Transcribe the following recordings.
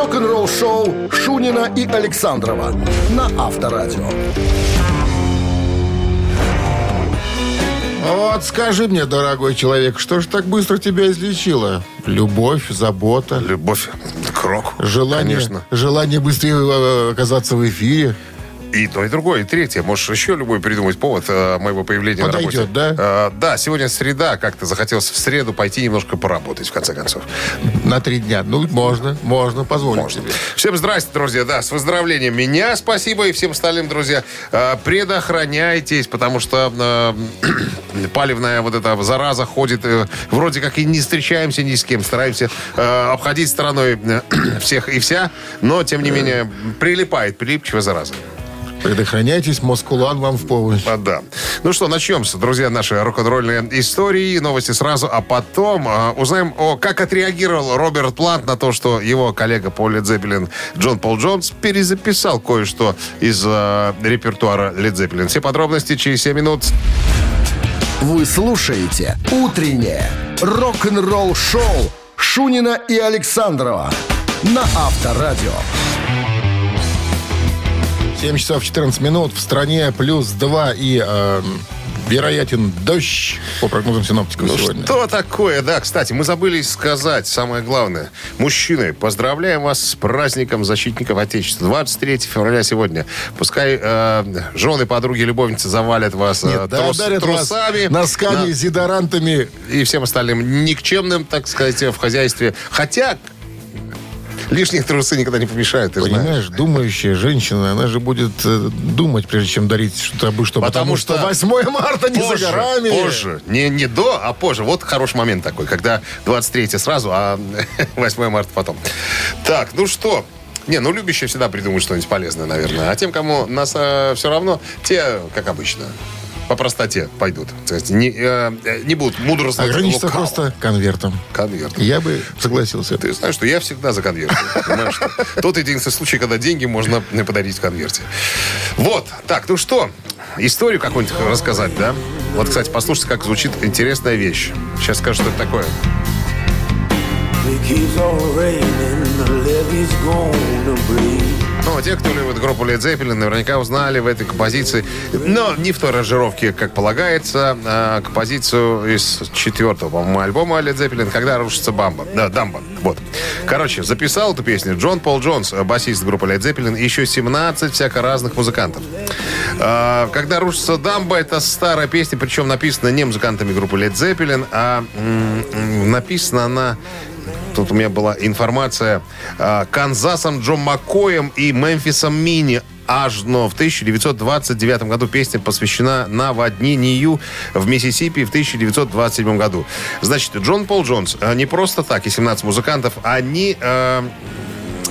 рок-н-ролл-шоу Шунина и Александрова на Авторадио. Вот скажи мне, дорогой человек, что же так быстро тебя излечило? Любовь, забота, Любовь к року. желание, Конечно. желание быстрее э, оказаться в эфире. И то, и другое, и третье. Можешь еще любой придумать повод э, моего появления Подойдет, на работе. да? Э, да, сегодня среда. Как-то захотелось в среду пойти немножко поработать, в конце концов. На три дня. Ну, можно, можно, позволить Можно. себе. Всем здрасте, друзья. Да, с выздоровлением меня спасибо и всем остальным, друзья. Э, предохраняйтесь, потому что э, палевная вот эта зараза ходит. э, вроде как и не встречаемся ни с кем. Стараемся э, обходить стороной э, всех и вся. Но, тем не менее, прилипает прилипчивая зараза. Предохраняйтесь, Москулан вам в помощь. А, да. Ну что, начнем, с, друзья, наши рок-н-ролльные истории, новости сразу, а потом э, узнаем, о, как отреагировал Роберт Плант на то, что его коллега по Led Zeppelin Джон Пол Джонс перезаписал кое-что из э, репертуара Led Zeppelin. Все подробности через 7 минут. Вы слушаете «Утреннее рок-н-ролл-шоу» Шунина и Александрова на Авторадио. 7 часов 14 минут. В стране плюс 2 и э, вероятен дождь по прогнозам синоптиков Ну сегодня. что такое? Да, кстати, мы забыли сказать самое главное. Мужчины, поздравляем вас с праздником защитников Отечества. 23 февраля сегодня. Пускай э, жены, подруги, любовницы завалят вас э, Нет, да, трус- дарят вас трусами. носками, На- зидорантами. и всем остальным никчемным, так сказать, в хозяйстве. Хотя лишние трусы никогда не помешают, ты знаешь. Понимаешь, думающая женщина, она же будет э, думать, прежде чем дарить что-то что Потому потому, что что 8 марта не позже, за горами. Позже. Не, не до, а позже. Вот хороший момент такой, когда 23 сразу, а 8 марта потом. Так, ну что, не, ну любящие всегда придумают что-нибудь полезное, наверное. А тем, кому нас все равно, те, как обычно, по простоте пойдут. То есть не, э, э, не будут мудрствовать Ограничиться лукаво. просто конвертом. Конверт. Я бы согласился. Ты знаешь, что я всегда за конверт. Тот единственный случай, когда деньги можно подарить в конверте. Вот. Так, ну что, историю какую-нибудь рассказать, да? Вот, кстати, послушайте, как звучит интересная вещь. Сейчас скажу, что это такое. It keeps. Ну, те, кто любит группу Led Zeppelin, наверняка узнали в этой композиции, но не в той аранжировке, как полагается, а композицию из четвертого, по-моему, альбома Led Zeppelin, когда рушится бамба. Да, дамба. Вот. Короче, записал эту песню Джон Пол Джонс, басист группы Led Zeppelin, и еще 17 всяко разных музыкантов. А, Когда рушится дамба, это старая песня, причем написана не музыкантами группы Led Zeppelin, а м, м, написана она Тут у меня была информация. а, Канзасом Джо Маккоем и Мемфисом Мини аж но в 1929 году песня посвящена наводнению в Миссисипи в 1927 году. Значит, Джон Пол Джонс а, не просто так, и 17 музыкантов, они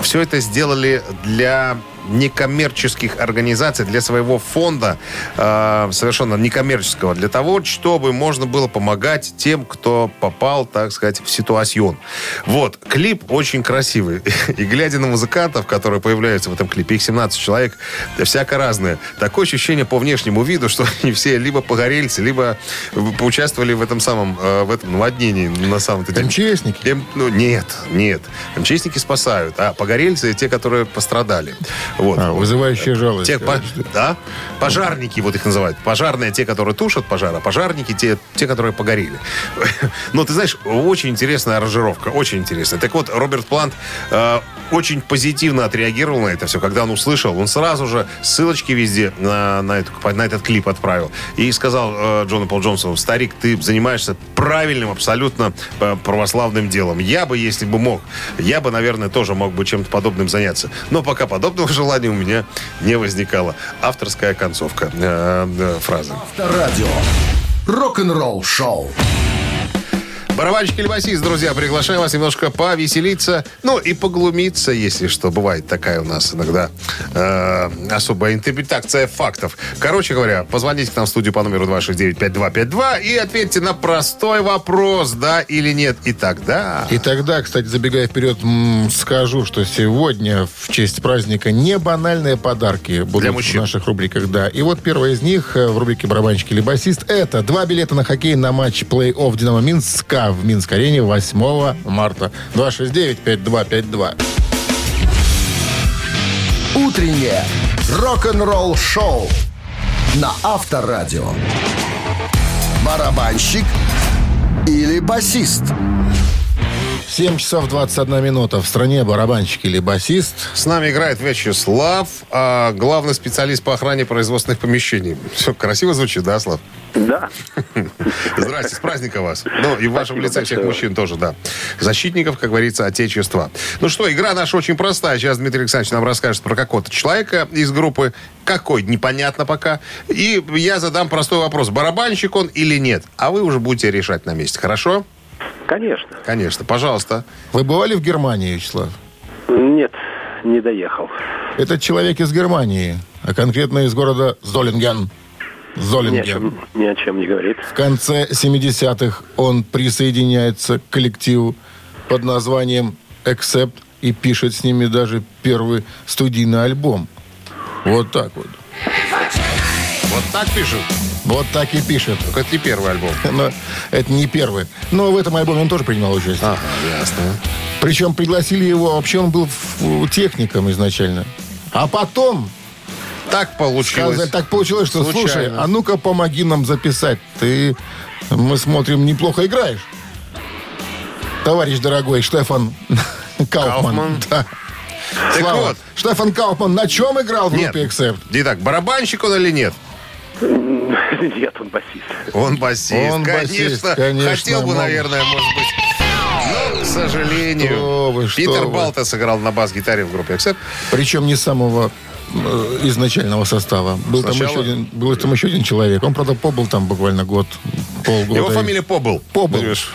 все это сделали для некоммерческих организаций, для своего фонда, э, совершенно некоммерческого, для того, чтобы можно было помогать тем, кто попал, так сказать, в ситуацион. Вот, клип очень красивый. И глядя на музыкантов, которые появляются в этом клипе, их 17 человек, всяко разные. Такое ощущение по внешнему виду, что они все либо погорельцы, либо поучаствовали в этом самом, э, в этом наводнении, на самом-то деле. МЧСники? Эм, ну, нет, нет. МЧСники спасают, а погорельцы те, которые пострадали. Вот. А, вызывающая жалость. Те, по- да? Пожарники, вот их называют. Пожарные те, которые тушат пожар, а пожарники те, те которые погорели. Но ты знаешь, очень интересная аранжировка, очень интересная. Так вот, Роберт Плант э, очень позитивно отреагировал на это все, когда он услышал. Он сразу же ссылочки везде на, на, эту- на этот клип отправил. И сказал э, Джону Пол Джонсону, старик, ты занимаешься правильным абсолютно э, православным делом. Я бы, если бы мог, я бы, наверное, тоже мог бы чем-то подобным заняться. Но пока подобного желания у меня не возникало. Авторская концовка э, э, фразы. Авторадио. Рок-н-ролл шоу. Барабанщик или басист, друзья, приглашаю вас немножко повеселиться, ну и поглумиться, если что. Бывает такая у нас иногда э, особая интерпретация фактов. Короче говоря, позвоните к нам в студию по номеру 269-5252 и ответьте на простой вопрос, да или нет. И тогда... И тогда, кстати, забегая вперед, скажу, что сегодня в честь праздника не банальные подарки будут Для в мужчин. наших рубриках. Да. И вот первая из них э, в рубрике «Барабанщик или басист» это два билета на хоккей на матч плей-офф «Динамо Минска» в Минск-арене 8 марта. 269-5252. Утреннее рок-н-ролл-шоу на Авторадио. Барабанщик или басист? 7 часов 21 минута. В стране барабанщик или басист. С нами играет Вячеслав, а главный специалист по охране производственных помещений. Все красиво звучит, да, Слав? Да. Здрасте, с праздника вас. Ну, и в вашем лице всех мужчин тоже, да. Защитников, как говорится, Отечества. Ну что, игра наша очень простая. Сейчас Дмитрий Александрович нам расскажет про какого-то человека из группы. Какой, непонятно пока. И я задам простой вопрос. Барабанщик он или нет? А вы уже будете решать на месте, хорошо? Конечно. Конечно, пожалуйста. Вы бывали в Германии, Вячеслав? Нет, не доехал. Это человек из Германии, а конкретно из города Золинген. Ни о Золинген. чем, ни о чем не говорит. В конце 70-х он присоединяется к коллективу под названием Accept и пишет с ними даже первый студийный альбом. Вот так вот. Вот так пишут. Вот так и пишет. Только это не первый альбом. Но это не первый. Но в этом альбоме он тоже принимал участие. Ага, ясно. Причем пригласили его, вообще он был техником изначально. А потом Так получилось. сказали, так получилось, что Случайно. слушай, а ну-ка помоги нам записать. Ты, мы смотрим, неплохо играешь. Товарищ дорогой, Штефан Кауфман. Кауфман. Да. Так Слава, вот. Штефан Кауфман на чем играл в группе Accept? Итак, барабанщик он или нет? Нет, он басист. Он басист. Он конечно, басист, конечно, Хотел бы, наверное, может быть. Но, к сожалению, Что вы, что Питер вы. Балта сыграл на бас-гитаре в группе Accept. Причем не самого э, изначального состава. Был там, Сначала? еще один, был там еще один человек. Он, правда, побыл там буквально год, полгода. Его фамилия Побл. Побл. Леша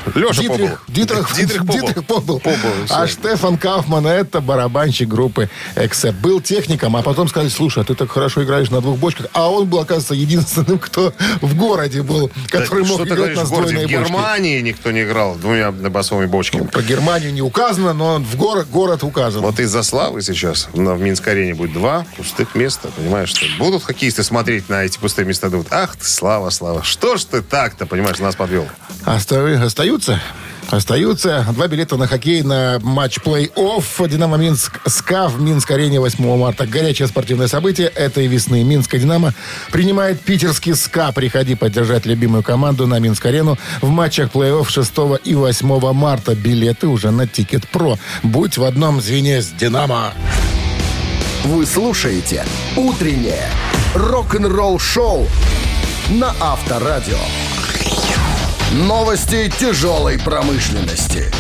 Дитрих, Побл. Дитрих, Дитрих Побл. Дитрих Побл. Побл, А. Штефан Кауфман это барабанщик группы Accept. Был техником, а потом сказали, слушай, а ты так хорошо играешь на двух бочках. А он был, оказывается, единственным, кто в городе был, который Да мог что играть говоришь, на сдвоенной В бочке. Германии никто не играл двумя басовыми бочками. Про Германию не указано, но в город, город указан. Вот из-за славы сейчас на, в Минской арене будет два пустых места. Понимаешь, что будут хоккеисты смотреть на эти пустые места, думают, ах ты, Слава, Слава, что ж ты так-то, понимаешь, нас подвел. Оста- Остаются? Остаются два билета на хоккей на матч плей-офф «Динамо Минск» СКА в Минск-арене 8 марта. Горячее спортивное событие этой весны. Минская «Динамо» принимает питерский СКА. Приходи поддержать любимую команду на Минск-арену в матчах плей-офф 6 и 8 марта. Билеты уже на Ticketpro. Будь в одном звене с «Динамо». Вы слушаете «Утреннее рок-н-ролл-шоу» на Авторадио. Новости тяжелой промышленности.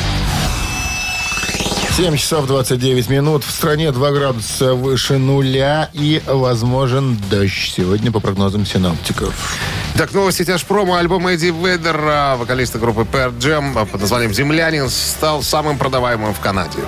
7 часов 29 минут. В стране 2 градуса выше нуля и возможен дождь сегодня по прогнозам синоптиков. Так, новости тяж промо альбома Эдди Ведера, вокалиста группы Pearl Jam под названием «Землянин» стал самым продаваемым в Канаде.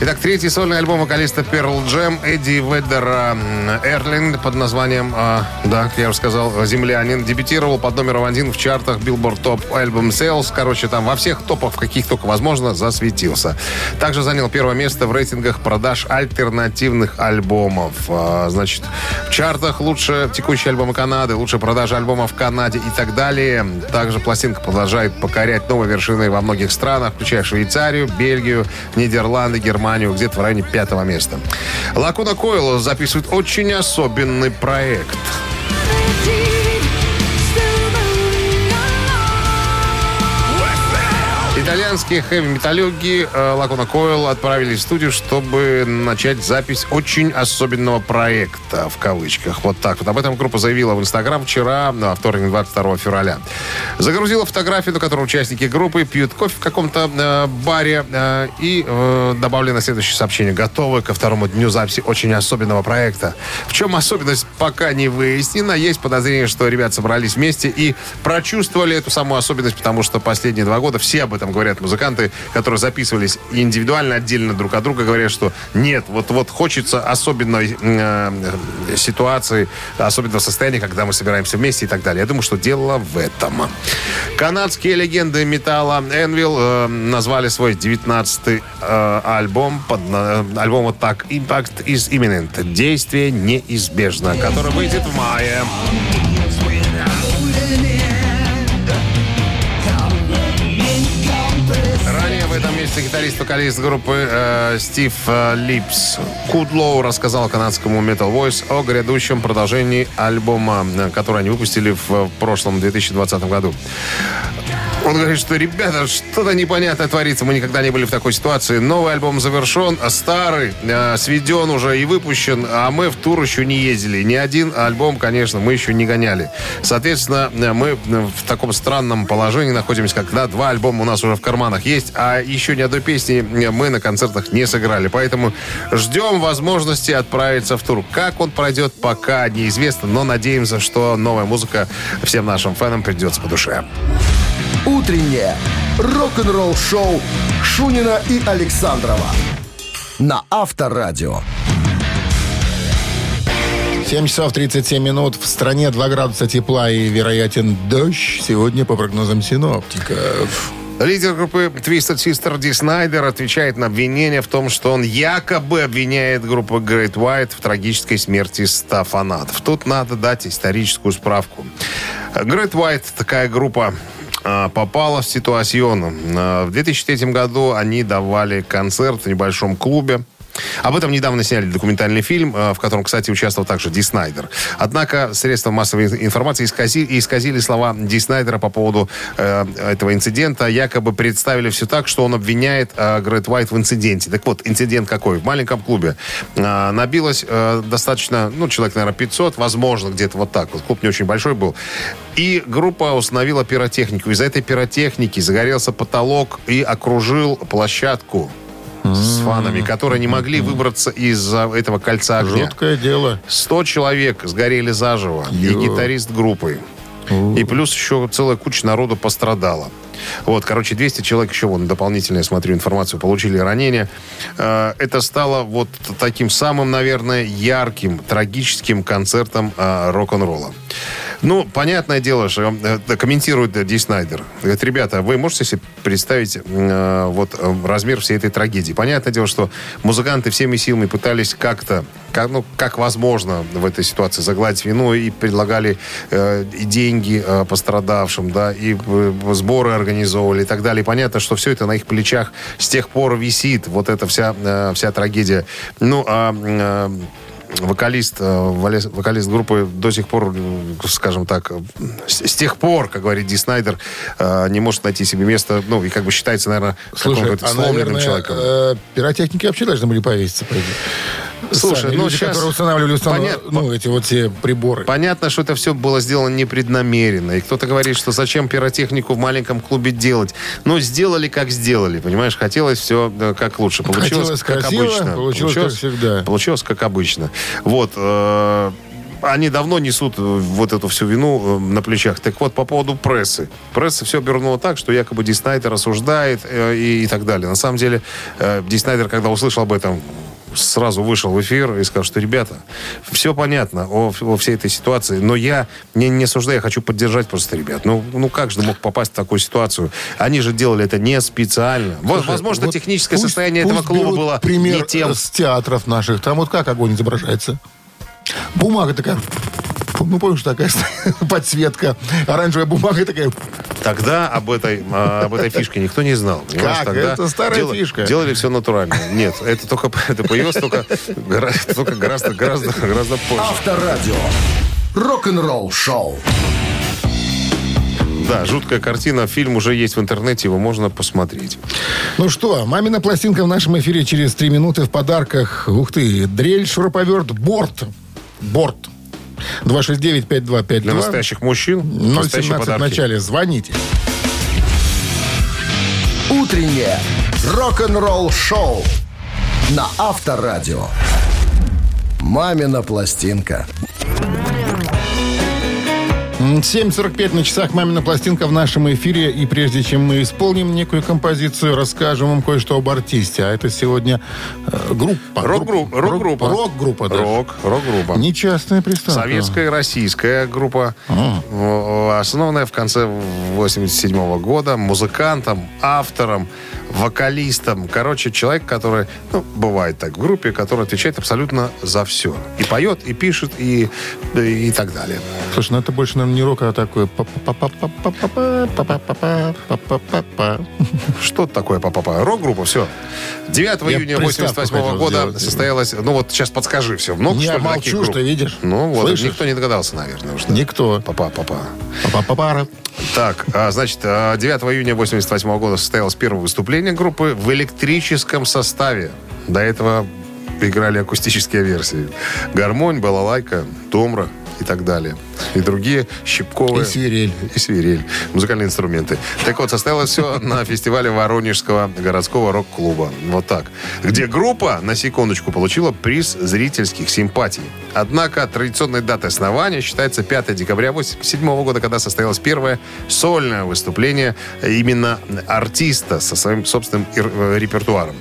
Итак, третий сольный альбом вокалиста Pearl Jam Эдди Ведера м, Эрлин под названием, а, да, я уже сказал, «Землянин» дебютировал под номером один в чартах Billboard Top Album Sales. Короче, там во всех топах, в каких только возможно, засветился. Также занял первое место в рейтингах продаж альтернативных альбомов. А, значит, в чартах лучше текущие альбомы Канады, лучше продажи альбомов в Канаде и так далее. Также пластинка продолжает покорять новые вершины во многих странах, включая Швейцарию, Бельгию, Нидерланды, Германию, где-то в районе пятого места. Лакуна Койл записывает очень особенный проект. Итальянские хэви-металюги Лакуна Койл отправились в студию, чтобы начать запись очень особенного проекта, в кавычках. Вот так вот. Об этом группа заявила в Инстаграм вчера, на вторник, 22 февраля. Загрузила фотографию, на которой участники группы пьют кофе в каком-то э, баре э, и э, добавлено следующее сообщение. Готовы ко второму дню записи очень особенного проекта. В чем особенность, пока не выяснена. Есть подозрение, что ребят собрались вместе и прочувствовали эту самую особенность, потому что последние два года все об этом говорят. Музыканты, которые записывались индивидуально, отдельно друг от друга, говорят, что нет, вот, вот хочется особенной э, ситуации, особенного состояния, когда мы собираемся вместе и так далее. Я думаю, что дело в этом. Канадские легенды металла Envil э, назвали свой 19-й э, альбом под альбом вот так Impact is imminent. Действие неизбежно, который выйдет в мае. Этом Гитарист гитарист-вокалист группы э, Стив э, Липс Кудлоу рассказал канадскому Metal Voice о грядущем продолжении альбома, э, который они выпустили в, в прошлом 2020 году. Он говорит, что, ребята, что-то непонятное творится. Мы никогда не были в такой ситуации. Новый альбом завершен, а старый э, сведен уже и выпущен, а мы в тур еще не ездили. Ни один альбом, конечно, мы еще не гоняли. Соответственно, э, мы в таком странном положении находимся, когда два альбома у нас уже в карманах есть, а еще ни одной песни мы на концертах не сыграли. Поэтому ждем возможности отправиться в тур. Как он пройдет, пока неизвестно, но надеемся, что новая музыка всем нашим фанам придется по душе. Утреннее рок-н-ролл-шоу Шунина и Александрова на Авторадио. 7 часов 37 минут. В стране 2 градуса тепла и вероятен дождь. Сегодня по прогнозам синоптиков. Лидер группы Twisted Sister Ди Снайдер отвечает на обвинение в том, что он якобы обвиняет группу Great White в трагической смерти 100 фанатов. Тут надо дать историческую справку. Great White такая группа попала в ситуацию. А, В 2003 году они давали концерт в небольшом клубе. Об этом недавно сняли документальный фильм, а, в котором, кстати, участвовал также Ди Снайдер. Однако средства массовой информации исказили, исказили слова Ди Снайдера по поводу э, этого инцидента. Якобы представили все так, что он обвиняет э, Грэт Уайт в инциденте. Так вот, инцидент какой? В маленьком клубе э, набилось э, достаточно, ну, человек, наверное, 500, возможно, где-то вот так. Вот клуб не очень большой был. И группа установила пиротехнику. Из-за этой пиротехники загорелся потолок и окружил площадку с фанами, которые не могли выбраться из этого кольца огня. Жуткое дело. 100 человек сгорели заживо. И гитарист группы. И плюс еще целая куча народу пострадала. Вот, короче, 200 человек еще, вон, дополнительно, я смотрю информацию, получили ранения. Э, Это стало вот таким самым, наверное, ярким, трагическим концертом э, рок-н-ролла. Ну, понятное дело, что э, комментирует Ди Снайдер. Говорит, ребята, вы можете себе представить вот размер всей этой трагедии? Понятное дело, что музыканты всеми силами пытались как-то, как, ну, как возможно в этой ситуации загладить вину и предлагали э, и деньги э, пострадавшим, да, и э, сборы организовывали и так далее. И понятно, что все это на их плечах с тех пор висит, вот эта вся, э, вся трагедия. Ну, а э, вокалист, э, вокалист группы до сих пор, э, скажем так, с, с тех пор, как говорит Ди Снайдер, э, не может найти себе место, ну, и как бы считается, наверное, Слушай, а, сломленным наверное, человеком. э, пиротехники вообще должны были повеситься, по идее. Слушай, Сами ну, люди, щас- которые устанавливали установ- Понятно. ну, эти вот все приборы. Понятно, что это все было сделано непреднамеренно. И кто-то говорит, что зачем пиротехнику в маленьком клубе делать. Но сделали, как сделали. Понимаешь, хотелось все как лучше. Получилось, Хотелось как красиво, обычно. получилось как всегда. Получилось, как обычно. Вот. э, они давно несут э, вот эту всю вину э, на плечах. Так вот, по поводу прессы. Пресса все обернула так, что якобы Ди Снайдер осуждает э, и, и так далее. На самом деле, э, Ди Снайдер, когда услышал об этом, сразу вышел в эфир и сказал, что, ребята, все понятно о, о всей этой ситуации, но я не, не осуждаю, я хочу поддержать просто ребят. Ну, ну как же мог попасть в такую ситуацию? Они же делали это не специально. Слушай, возможно, вот техническое пусть- состояние этого пусть клуба берут было пример не тем. с театров наших. Там вот как огонь изображается? Бумага такая... Ну, помнишь, такая подсветка. Оранжевая бумага такая... Тогда об этой, а, об этой фишке никто не знал. понимаешь? Как? Тогда Это старая дел- фишка. Делали все натурально. Нет, это только это появилось только, только гораздо, гораздо, гораздо позже. Авторадио. Рок-н-ролл шоу. Да, жуткая картина. Фильм уже есть в интернете, его можно посмотреть. Ну что, мамина пластинка в нашем эфире через три минуты в подарках. Ух ты, дрель, шуруповерт, борт. Борт. 269-5252. Для настоящих мужчин настоящие 017 в начале. Звоните. Утреннее рок-н-ролл шоу на Авторадио. Мамина пластинка. М, 7.45 на часах «Мамина пластинка» в нашем эфире. И прежде чем мы исполним некую композицию, расскажем вам кое-что об артисте. А это сегодня э, группа. Рок-группа. Рок-группа. Рок-группа. Рок, рок-группа. Не частная приставка. Советская российская группа, в- основанная в конце 87 года музыкантом, автором, вокалистом. Короче, человек, который, ну, бывает так, в группе, который отвечает абсолютно за все. И поет, и пишет, и, и так далее. Слушай, ну это больше, наверное, не рок, а такое... Что такое па-па-па? Рок-группа, все. 9 Я июня 88 года сделать. состоялась... Ну вот сейчас подскажи все. Много, Я что ли, молчу, групп? что видишь. Ну вот, Слышишь? никто не догадался, наверное. Уже. Никто. Папа папа папа папа пара. Так, значит, 9 июня 88 года состоялось первое выступление группы в электрическом составе. До этого играли акустические версии. Гармонь, балалайка, домра и так далее. И другие щипковые... И свирель. И свирель. Музыкальные инструменты. Так вот, состоялось все на фестивале Воронежского городского рок-клуба. Вот так. Где группа, на секундочку, получила приз зрительских симпатий. Однако традиционной датой основания считается 5 декабря 1987 года, когда состоялось первое сольное выступление именно артиста со своим собственным э, репертуаром.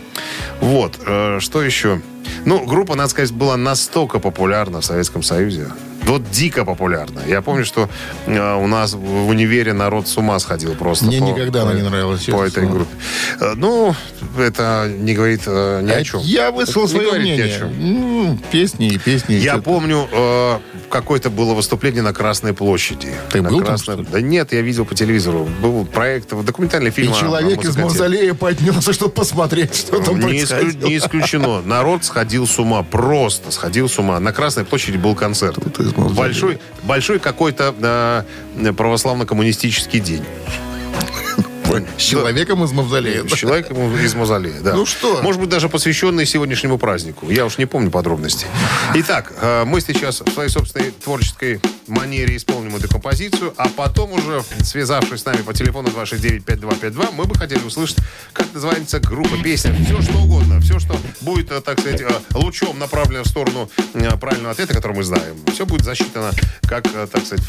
Вот. э, Что еще? Ну, группа, надо сказать, была настолько популярна в Советском Союзе. Вот дико популярна. Я помню, что э, у нас в универе народ с ума сходил просто. Мне по- никогда она по- не нравилась, По этой слово. группе. Э, Ну, это не говорит э, ни о чем. Я высказал свое говорит ни о мнение. чем. Ну, песни и песни. и Я помню, э, какое-то было выступление на Красной площади. Ты на был там, Красной- что ли? Да нет, я видел по телевизору. Был проект, документальный И фильм. о- о человек из музыканте. мавзолея поднялся, чтобы посмотреть, что там Не, происходило. не исключено. Народ сходил с ума. Просто сходил с ума. На Красной площади был концерт. Тут из. Большой, большой какой-то э, православно-коммунистический день. С человеком из мавзолея. С человеком из мавзолея, да. Ну что? Может быть, даже посвященный сегодняшнему празднику. Я уж не помню подробностей. Итак, э, мы сейчас в своей собственной творческой манере исполним эту композицию, а потом уже, связавшись с нами по телефону 269-5252, мы бы хотели услышать, как называется группа, песня, все что угодно, все, что будет, э, так сказать, э, лучом направлено в сторону правильного ответа, который мы знаем. Все будет засчитано как, так сказать,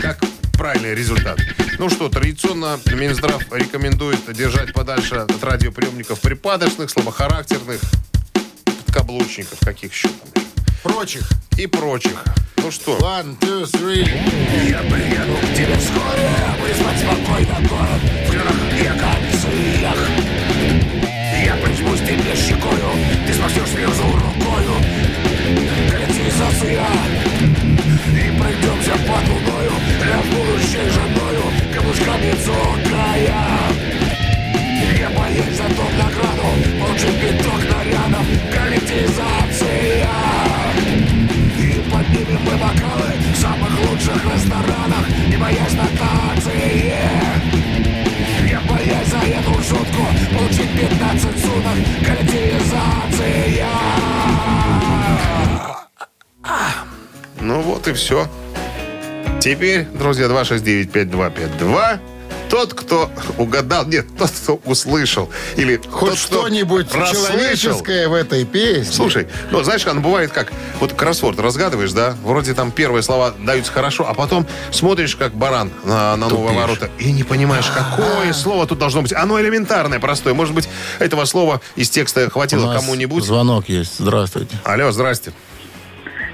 как правильный результат. Ну что, традиционно Минздрав рекомендует держать подальше от радиоприемников припадочных, слабохарактерных, подкаблучников, каких еще там, Прочих. и прочих. Ну что, One, two, three. Я приеду к тебе вскоре Вызвать спокойно город В крылах и акациях Я будущей женою Каблучками цокая Я боюсь за дом награду Получить пяток нарядов Коллективизация и поднимем мы бокалы в самых лучших ресторанах Не боясь нотации Я боясь за эту шутку Получить 15 суток Коллективизация ну вот и все. Теперь, друзья, 269-5252. Тот, кто угадал, нет, тот, кто услышал, или Хоть тот, что-нибудь человеческое в этой песне. Слушай, ну знаешь, оно бывает как, вот кроссворд разгадываешь, да, вроде там первые слова даются хорошо, а потом смотришь как баран на, на новые ворота и не понимаешь, какое слово тут должно быть. Оно элементарное, простое. Может быть, этого слова из текста У хватило нас кому-нибудь. звонок есть. Здравствуйте. Алло, здрасте.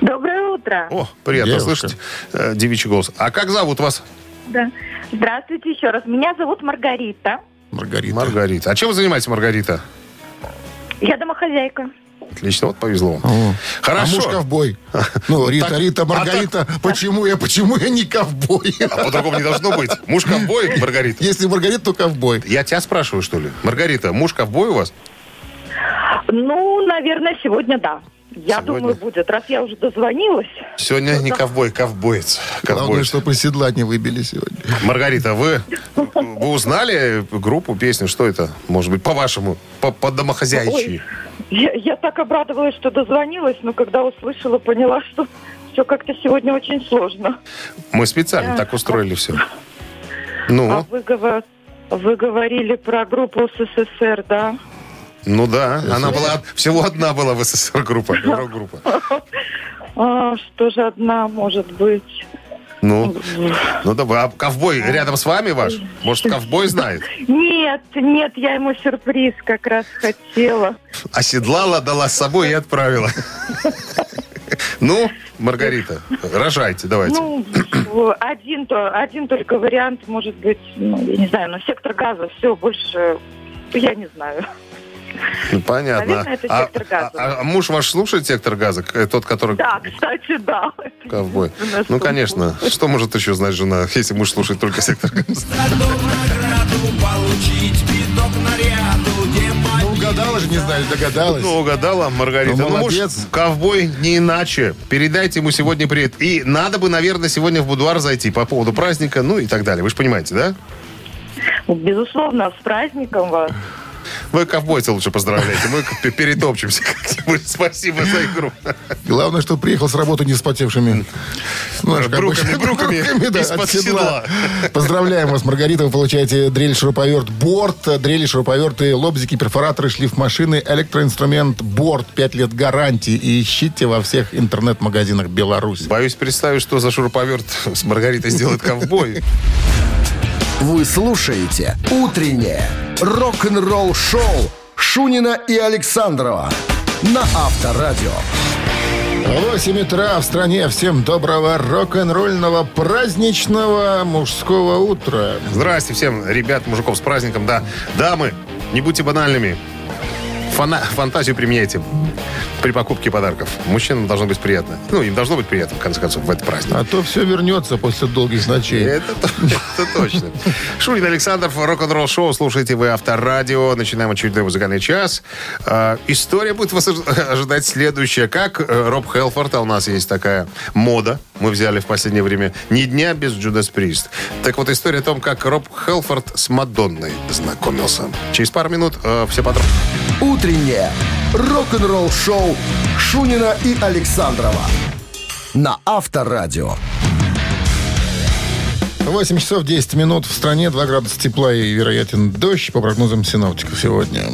Доброе утро. О, приятно Девушка. слышать э, девичий голос. А как зовут вас? Да. Здравствуйте еще раз. Меня зовут Маргарита. Маргарита. Маргарита. А чем вы занимаетесь, Маргарита? Я домохозяйка. Отлично, вот повезло вам. О. Хорошо. А муж ковбой. Ну, Рита, так- Рита, а Маргарита. Почему я, почему я не ковбой? А по-другому не должно быть. Муж ковбой, Маргарита. Если Маргарита, то ковбой. Я тебя спрашиваю, что ли? Маргарита, муж ковбой у вас? Ну, наверное, сегодня да. Я Сегодня? думаю, будет. Раз я уже дозвонилась. Сегодня не ковбой, ковбоец. Главное, Ковбоец. чтобы из седла не выбили сегодня. Маргарита, вы, вы узнали группу, песню? Что это? Может быть, по-вашему, по, по домохозяйчи? Я, я так обрадовалась, что дозвонилась, но когда услышала, поняла, что все как-то сегодня очень сложно. Мы специально так устроили все. А Ну, вы, говор- вы говорили про группу СССР, да? Ну да, она была, всего одна была в СССР группа, рок-группа. А, что же одна может быть? Ну, ну давай, а ковбой рядом с вами ваш? Может, ковбой знает? Нет, нет, я ему сюрприз как раз хотела. Оседлала, дала с собой и отправила. Ну, Маргарита, рожайте, давайте. Ну, один, то, один только вариант может быть, ну, я не знаю, но сектор газа, все, больше я не знаю. Ну, Понятно. Наверное, это А- «Сектор газа». А, а муж ваш слушает сектор газа? Тот, который Да, кстати, да. ковбой. Ну, конечно. Что может еще знать жена, если муж слушает только сектор газа? Ну, угадала же, не знаю, догадалась. Ну, угадала, Маргарита. Ну, Ну, муж молодец. ковбой не иначе. Передайте ему сегодня привет. И надо бы, наверное, сегодня в будуар зайти по поводу праздника, ну и так далее. Вы же понимаете, да? Безусловно, с праздником вас. Вы ковбойца лучше поздравляйте. Мы перетопчемся как-нибудь. Спасибо за игру. Главное, что приехал с работы не вспотевшими. Знаешь, как Бруками, бруками да, из-под от седла. седла. Поздравляем вас, Маргарита. Вы получаете дрель, шуруповерт, борт, дрели, шуруповерты, лобзики, перфораторы, шлиф машины, электроинструмент, борт, 5 лет гарантии. И ищите во всех интернет-магазинах Беларуси. Боюсь представить, что за шуруповерт с Маргаритой сделает ковбой. Вы слушаете «Утреннее рок-н-ролл-шоу» Шунина и Александрова на Авторадио. 8 утра в стране. Всем доброго рок-н-ролльного праздничного мужского утра. Здрасте всем, ребят, мужиков, с праздником. Да, дамы, не будьте банальными. Фана- фантазию применяйте при покупке подарков. Мужчинам должно быть приятно. Ну, им должно быть приятно, в конце концов, в этот праздник. А то все вернется после долгих ночей. Это, то- это точно. Шунин Александров, рок-н-ролл шоу. Слушайте вы Авторадио. Начинаем очередной музыкальный час. А, история будет вас ожи- ожидать следующая. Как э, Роб Хелфорд, а у нас есть такая мода, мы взяли в последнее время, ни дня без Джудас Прист. Так вот, история о том, как Роб Хелфорд с Мадонной знакомился. Через пару минут э, все подробности. Утреннее рок-н-ролл-шоу Шунина и Александрова на Авторадио. 8 часов 10 минут в стране, 2 градуса тепла и вероятен дождь по прогнозам синоптиков сегодня.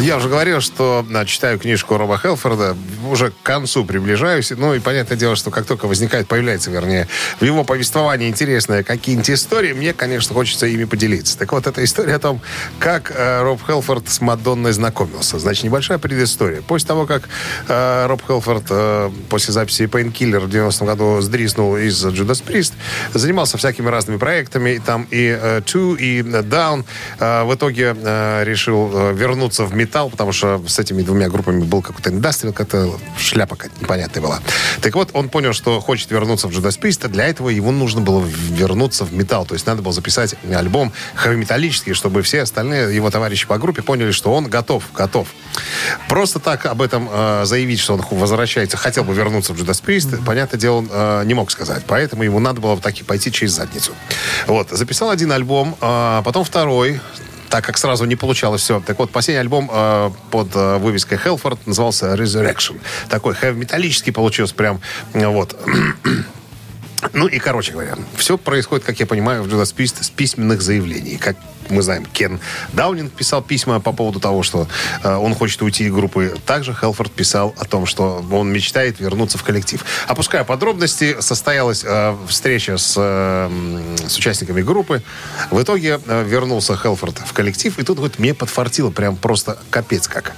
Я уже говорил, что да, читаю книжку Роба Хелфорда, уже к концу приближаюсь. Ну и понятное дело, что как только возникает, появляется, вернее, в его повествовании интересные какие-нибудь истории, мне, конечно, хочется ими поделиться. Так вот, это история о том, как э, Роб Хелфорд с Мадонной знакомился. Значит, небольшая предыстория. После того, как э, Роб Хелфорд э, после записи Painkiller в 90-м году сдриснул из Judas Priest, занимался всякими разными проектами, там и э, Two, и э, Down. Э, в итоге э, решил э, вернуться в металл, потому что с этими двумя группами был какой-то индастриал, какая-то шляпа какая-то непонятная была. Так вот, он понял, что хочет вернуться в Judas Priest, а для этого ему нужно было вернуться в металл. То есть надо было записать альбом хэви-металлический, чтобы все остальные его товарищи по группе поняли, что он готов, готов. Просто так об этом э, заявить, что он возвращается, хотел бы вернуться в Judas Priest, понятное дело, он э, не мог сказать. Поэтому ему надо было таки пойти через задницу. Вот, записал один альбом, э, потом второй, так как сразу не получалось все. Так вот, последний альбом э, под э, вывеской Hellford назывался Resurrection. Такой хэви-металлический получился прям, вот. Ну и, короче говоря, все происходит, как я понимаю, в Judas Priest с письменных заявлений. Как мы знаем, Кен Даунинг писал письма по поводу того, что э, он хочет уйти из группы. Также Хелфорд писал о том, что он мечтает вернуться в коллектив. Опуская подробности, состоялась э, встреча с, э, с участниками группы. В итоге э, вернулся Хелфорд в коллектив, и тут вот мне подфартило прям просто капец как.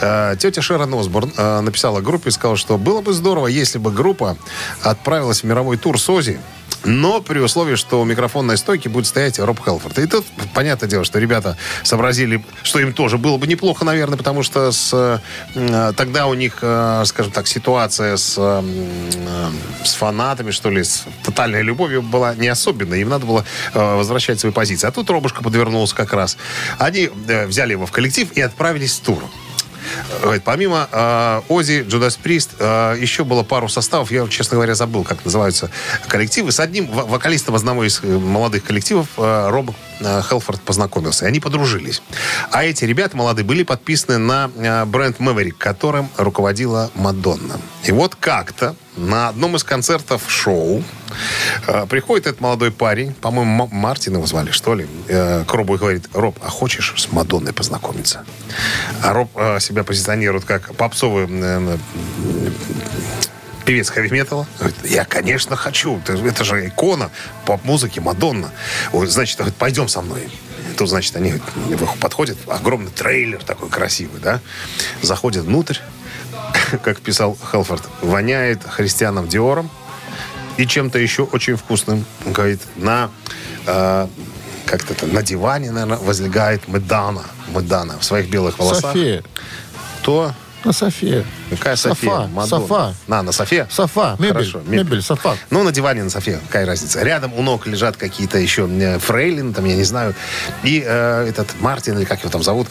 Э, тетя Шерон Осборн э, написала группе и сказала, что было бы здорово, если бы группа отправилась в мировой тур с Ози, но при условии, что у микрофонной стойки будет стоять Роб Хелфорд. И тут, понятное дело, что ребята сообразили, что им тоже было бы неплохо, наверное, потому что с, э, тогда у них, э, скажем так, ситуация с, э, с фанатами, что ли, с тотальной любовью была не особенная. Им надо было возвращать свои позиции. А тут Робушка подвернулся как раз. Они взяли его в коллектив и отправились в тур. Помимо э, Ози, Джудас Прист, э, еще было пару составов. Я, честно говоря, забыл, как называются коллективы. С одним во- вокалистом одного из э, молодых коллективов э, Роб э, Хелфорд познакомился. И они подружились. А эти ребята молодые были подписаны на э, бренд Maverick, которым руководила Мадонна. И вот как-то на одном из концертов шоу э, приходит этот молодой парень, по-моему, Мартин его звали, что ли, э, к Робу и говорит, Роб, а хочешь с Мадонной познакомиться? А Роб э, себя позиционирует как попсовый певец хэви-металла. Говорит, Я, конечно, хочу. Это, же икона поп-музыки, Мадонна. Значит, пойдем со мной. Тут, значит, они подходят, огромный трейлер такой красивый, да. Заходят внутрь, как писал Хелфорд, воняет христианом Диором и чем-то еще очень вкусным. Говорит, на э, как-то там, на диване, наверное, возлегает Медана. Дана в своих белых волосах. София. Кто? На София. Какая София? Софа. Софа. На, на Софе? Софа. Мебель. Хорошо, мебель. Софа. Ну, на диване на Софе, какая разница. Рядом у ног лежат какие-то еще э, фрейлин, там, я не знаю. И э, этот Мартин, или как его там зовут,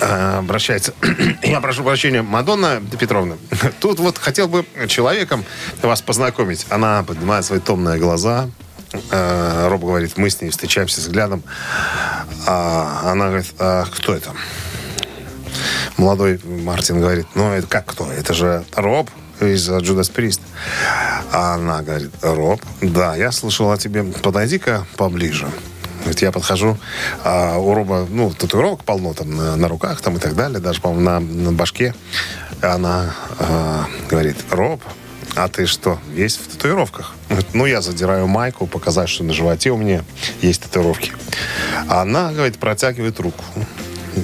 э, обращается. я прошу прощения, Мадонна Петровна, тут вот хотел бы человеком вас познакомить. Она поднимает свои томные глаза, Э, Роб говорит, мы с ней встречаемся взглядом. А она говорит, а кто это? Молодой Мартин говорит, ну это как кто? Это же Роб из Джудас Прист. А она говорит, Роб, да, я слышал о тебе, подойди-ка поближе. Говорит, я подхожу, а у Роба, ну, татуировок полно там на, на руках там и так далее, даже, по-моему, на, на башке. Она а, говорит, Роб, а ты что, весь в татуировках? Говорит, ну, я задираю майку, показать, что на животе у меня есть татуировки. А она, говорит, протягивает руку,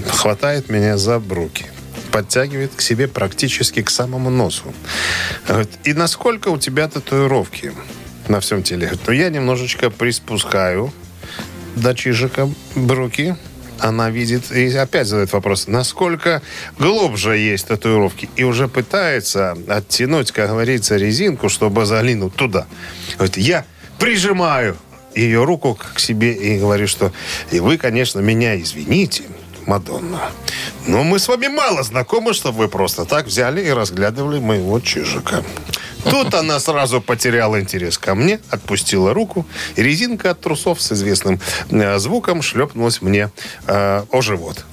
хватает меня за бруки, подтягивает к себе практически к самому носу. Говорит, и насколько у тебя татуировки на всем теле? Говорит, ну, я немножечко приспускаю до чижика бруки, она видит и опять задает вопрос, насколько глубже есть татуировки. И уже пытается оттянуть, как говорится, резинку, чтобы залинуть туда. Говорит, я прижимаю ее руку к себе и говорю, что и вы, конечно, меня извините, Мадонна. Но мы с вами мало знакомы, чтобы вы просто так взяли и разглядывали моего чижика. Тут она сразу потеряла интерес ко мне, отпустила руку, и резинка от трусов с известным э, звуком шлепнулась мне э, о живот.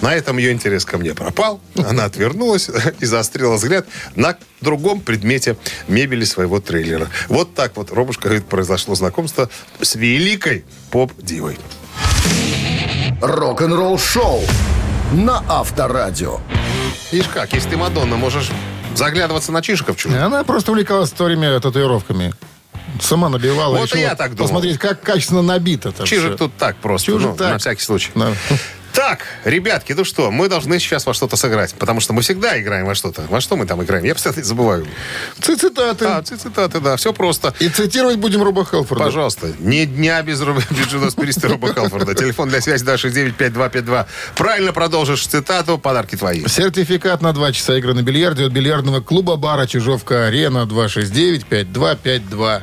На этом ее интерес ко мне пропал. Она отвернулась и заострила взгляд на другом предмете мебели своего трейлера. Вот так вот, Робушка говорит, произошло знакомство с великой поп-дивой. Рок-н-ролл шоу на Авторадио. Видишь как, если ты Мадонна, можешь заглядываться на чижиков чуть. Она просто увлекалась историями татуировками. Сама набивала. Вот и я так думал. Посмотреть, как качественно набито. Чижик всё. тут так просто, Чижик ну, так. на всякий случай. Да. Так, ребятки, ну что, мы должны сейчас во что-то сыграть, потому что мы всегда играем во что-то. Во что мы там играем? Я постоянно забываю. Цитаты. А, цитаты, да, все просто. И цитировать будем Роба Хелфорда. Пожалуйста, ни дня без Руба Джудас Перисты Руба Халфорда. Телефон для связи 269-5252. Правильно продолжишь цитату, подарки твои. Сертификат на два часа игры на бильярде от бильярдного клуба-бара «Чижовка-арена» 269-5252.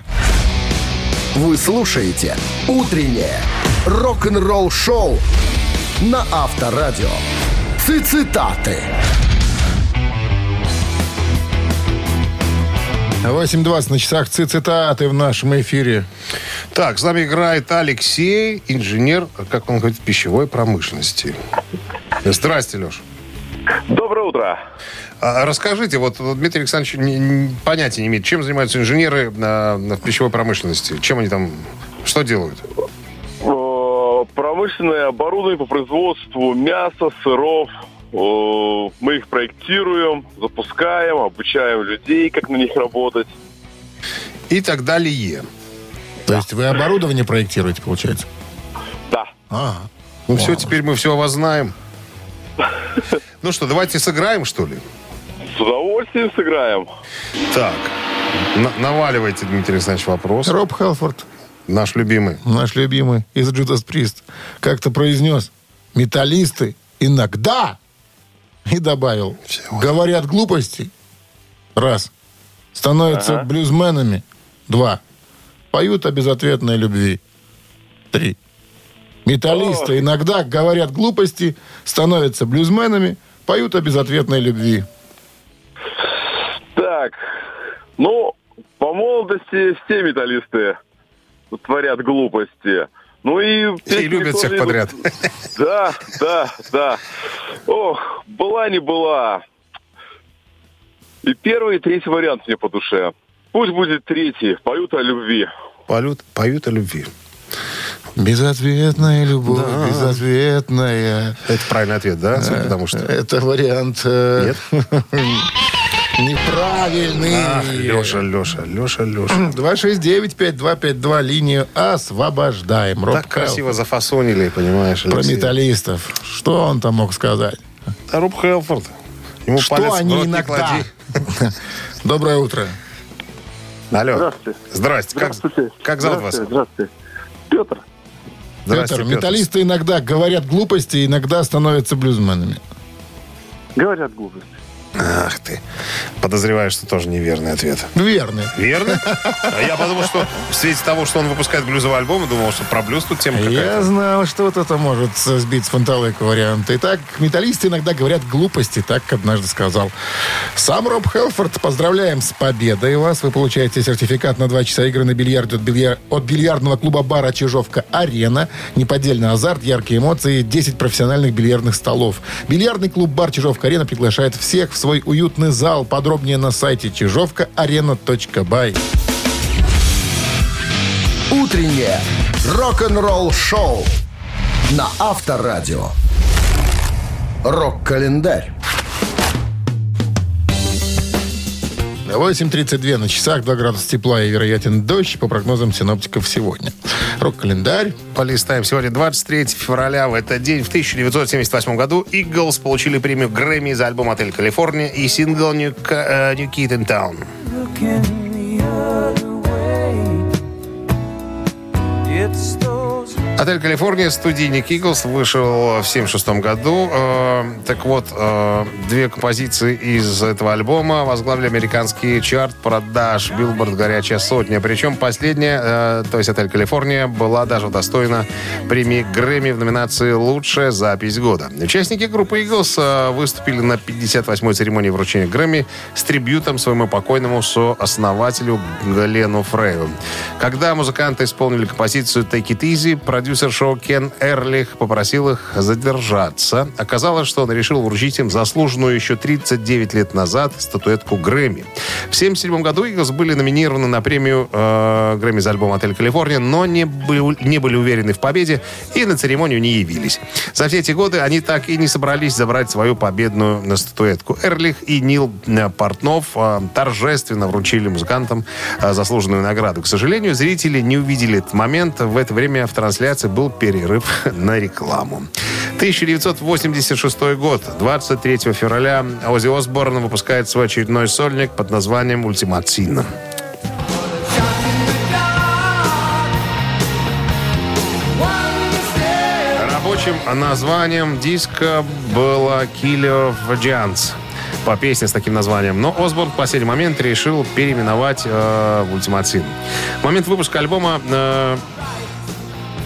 Вы слушаете «Утреннее рок-н-ролл-шоу» на Авторадио. Цитаты. 8.20 на часах ци- цитаты в нашем эфире. Так, с нами играет Алексей, инженер, как он говорит, пищевой промышленности. Здрасте, Леш. Доброе утро. А расскажите, вот Дмитрий Александрович не- не- понятия не имеет, чем занимаются инженеры на, на- в пищевой промышленности? Чем они там, что делают? Промышленное оборудование по производству мяса, сыров. Э, Мы их проектируем, запускаем, обучаем людей, как на них работать. И так далее. То есть вы оборудование проектируете, получается? Да. Ага. Ну все, теперь мы все о вас знаем. Ну что, давайте сыграем, что ли? С удовольствием сыграем. Так, на- наваливайте, Дмитрий Александрович, вопрос. Роб Хелфорд, Наш любимый. наш любимый. Из Джудас Прист, как-то произнес «Металлисты иногда» и добавил «Говорят глупости» раз, становятся блюзменами. Два, поют о безответной любви. Три. Металлисты иногда говорят глупости, становятся блюзменами, поют о безответной любви. Так, ну, по молодости все металлисты творят глупости. Ну и... И любят всех подряд. Да, да, да. Ох, была не была. И первый, и третий вариант мне по душе. Пусть будет третий. Поют о любви. Поют, поют о любви. Безответная любовь, безответная. Это правильный ответ, да? Судя по тому что... Это вариант э, неправильный. Ах, Леша, Леша, Леша, Леша. 269-5252, линию освобождаем. Роб Так красиво Хелфорд. зафасонили, понимаешь, Про Алексей. металлистов. Что он там мог сказать? А Роб Хелфорд. Ему Что они иногда... Доброе утро. Алло. Здравствуйте. Здрасте. Как, Здравствуйте. как зовут вас? Здравствуйте. Здравствуйте. Петр. Здрасте, Петр, Петр. металлисты иногда говорят глупости, иногда становятся блюзменами. Говорят глупости. Ах ты. Подозреваю, что тоже неверный ответ. Верно. Верно? А я подумал, что в свете того, что он выпускает блюзовый альбом, думал, что про блюз тут тема Я знал, что вот это может сбить с фонтанойка вариант. Итак, металлисты иногда говорят глупости, так однажды сказал. Сам Роб Хелфорд, поздравляем с победой вас. Вы получаете сертификат на два часа игры на бильярде от, бильяр- от бильярдного клуба бара «Чижовка-Арена». Неподдельный азарт, яркие эмоции, 10 профессиональных бильярдных столов. Бильярдный клуб бар «Чижовка-Арена» приглашает всех в свой уютный зал. Подробнее на сайте чижовкаарена.бай. Утреннее рок-н-ролл-шоу на Авторадио. Рок-календарь. 8.32 на часах, 2 градуса тепла и вероятен дождь по прогнозам синоптиков сегодня. Рок-календарь. Полистаем. Сегодня 23 февраля. В этот день, в 1978 году, Eagles получили премию Грэмми за альбом «Отель Калифорния» и сингл «New, э, New Kid in Town». «Отель Калифорния» студийник Eagles вышел в 76 году. Э, так вот, э, две композиции из этого альбома возглавили американский чарт продаж Billboard «Горячая сотня». Причем последняя, э, то есть «Отель Калифорния», была даже удостоена премии Грэмми в номинации «Лучшая запись года». Участники группы э, выступили на 58-й церемонии вручения Грэмми с трибютом своему покойному сооснователю Глену Фрею. Когда музыканты исполнили композицию «Take It Easy», продюсер шоу Кен Эрлих попросил их задержаться. Оказалось, что он решил вручить им заслуженную еще 39 лет назад статуэтку Грэмми. В 1977 году Eagles были номинированы на премию э, Грэмми за альбом «Отель Калифорния», но не были, не были уверены в победе и на церемонию не явились. За все эти годы они так и не собрались забрать свою победную статуэтку. Эрлих и Нил э, Портнов э, торжественно вручили музыкантам э, заслуженную награду. К сожалению, зрители не увидели этот момент. В это время в трансляции был перерыв на рекламу. 1986 год. 23 февраля Оззи Осборн выпускает свой очередной сольник под названием «Ультиматин». Рабочим названием диска было «Killer of Giants» по песне с таким названием. Но Осборн в последний момент решил переименовать э, в «Ультиматин». В момент выпуска альбома э,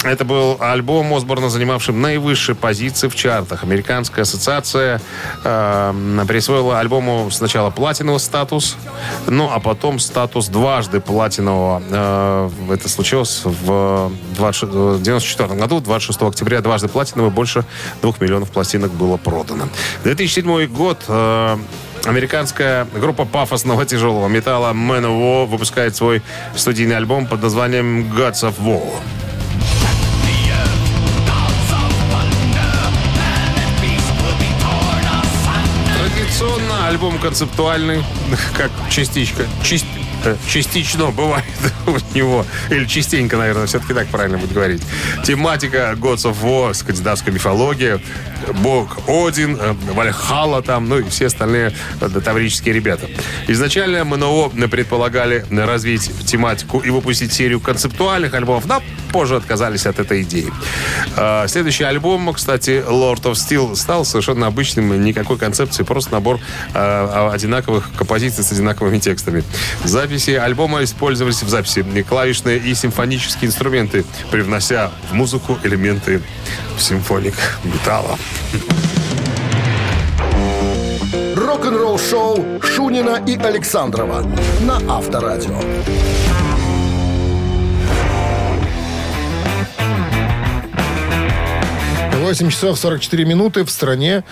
это был альбом Осборна, занимавший наивысшие позиции в чартах. Американская ассоциация э, присвоила альбому сначала платиновый статус, ну а потом статус дважды платинового. Э, это случилось в 1994 году, 26 октября, дважды платиновый, больше двух миллионов пластинок было продано. 2007 год. Э, Американская группа пафосного тяжелого металла Man of War выпускает свой студийный альбом под названием Gods of War. Альбом концептуальный, как частичка. Э, частично бывает у него. Или частенько, наверное, все-таки так правильно будет говорить. Тематика Gods of War, скандинавская мифология, бог Один, э, Вальхала там, ну и все остальные э, таврические ребята. Изначально МНО предполагали развить тематику и выпустить серию концептуальных альбомов, но позже отказались от этой идеи. Следующий альбом, кстати, Lord of Steel, стал совершенно обычным, никакой концепции, просто набор одинаковых композиций с одинаковыми текстами. Записи альбома использовались в записи клавишные и симфонические инструменты, привнося в музыку элементы симфоник металла. Рок-н-ролл-шоу Шунина и Александрова на Авторадио. 8 часов 44 минуты в стране.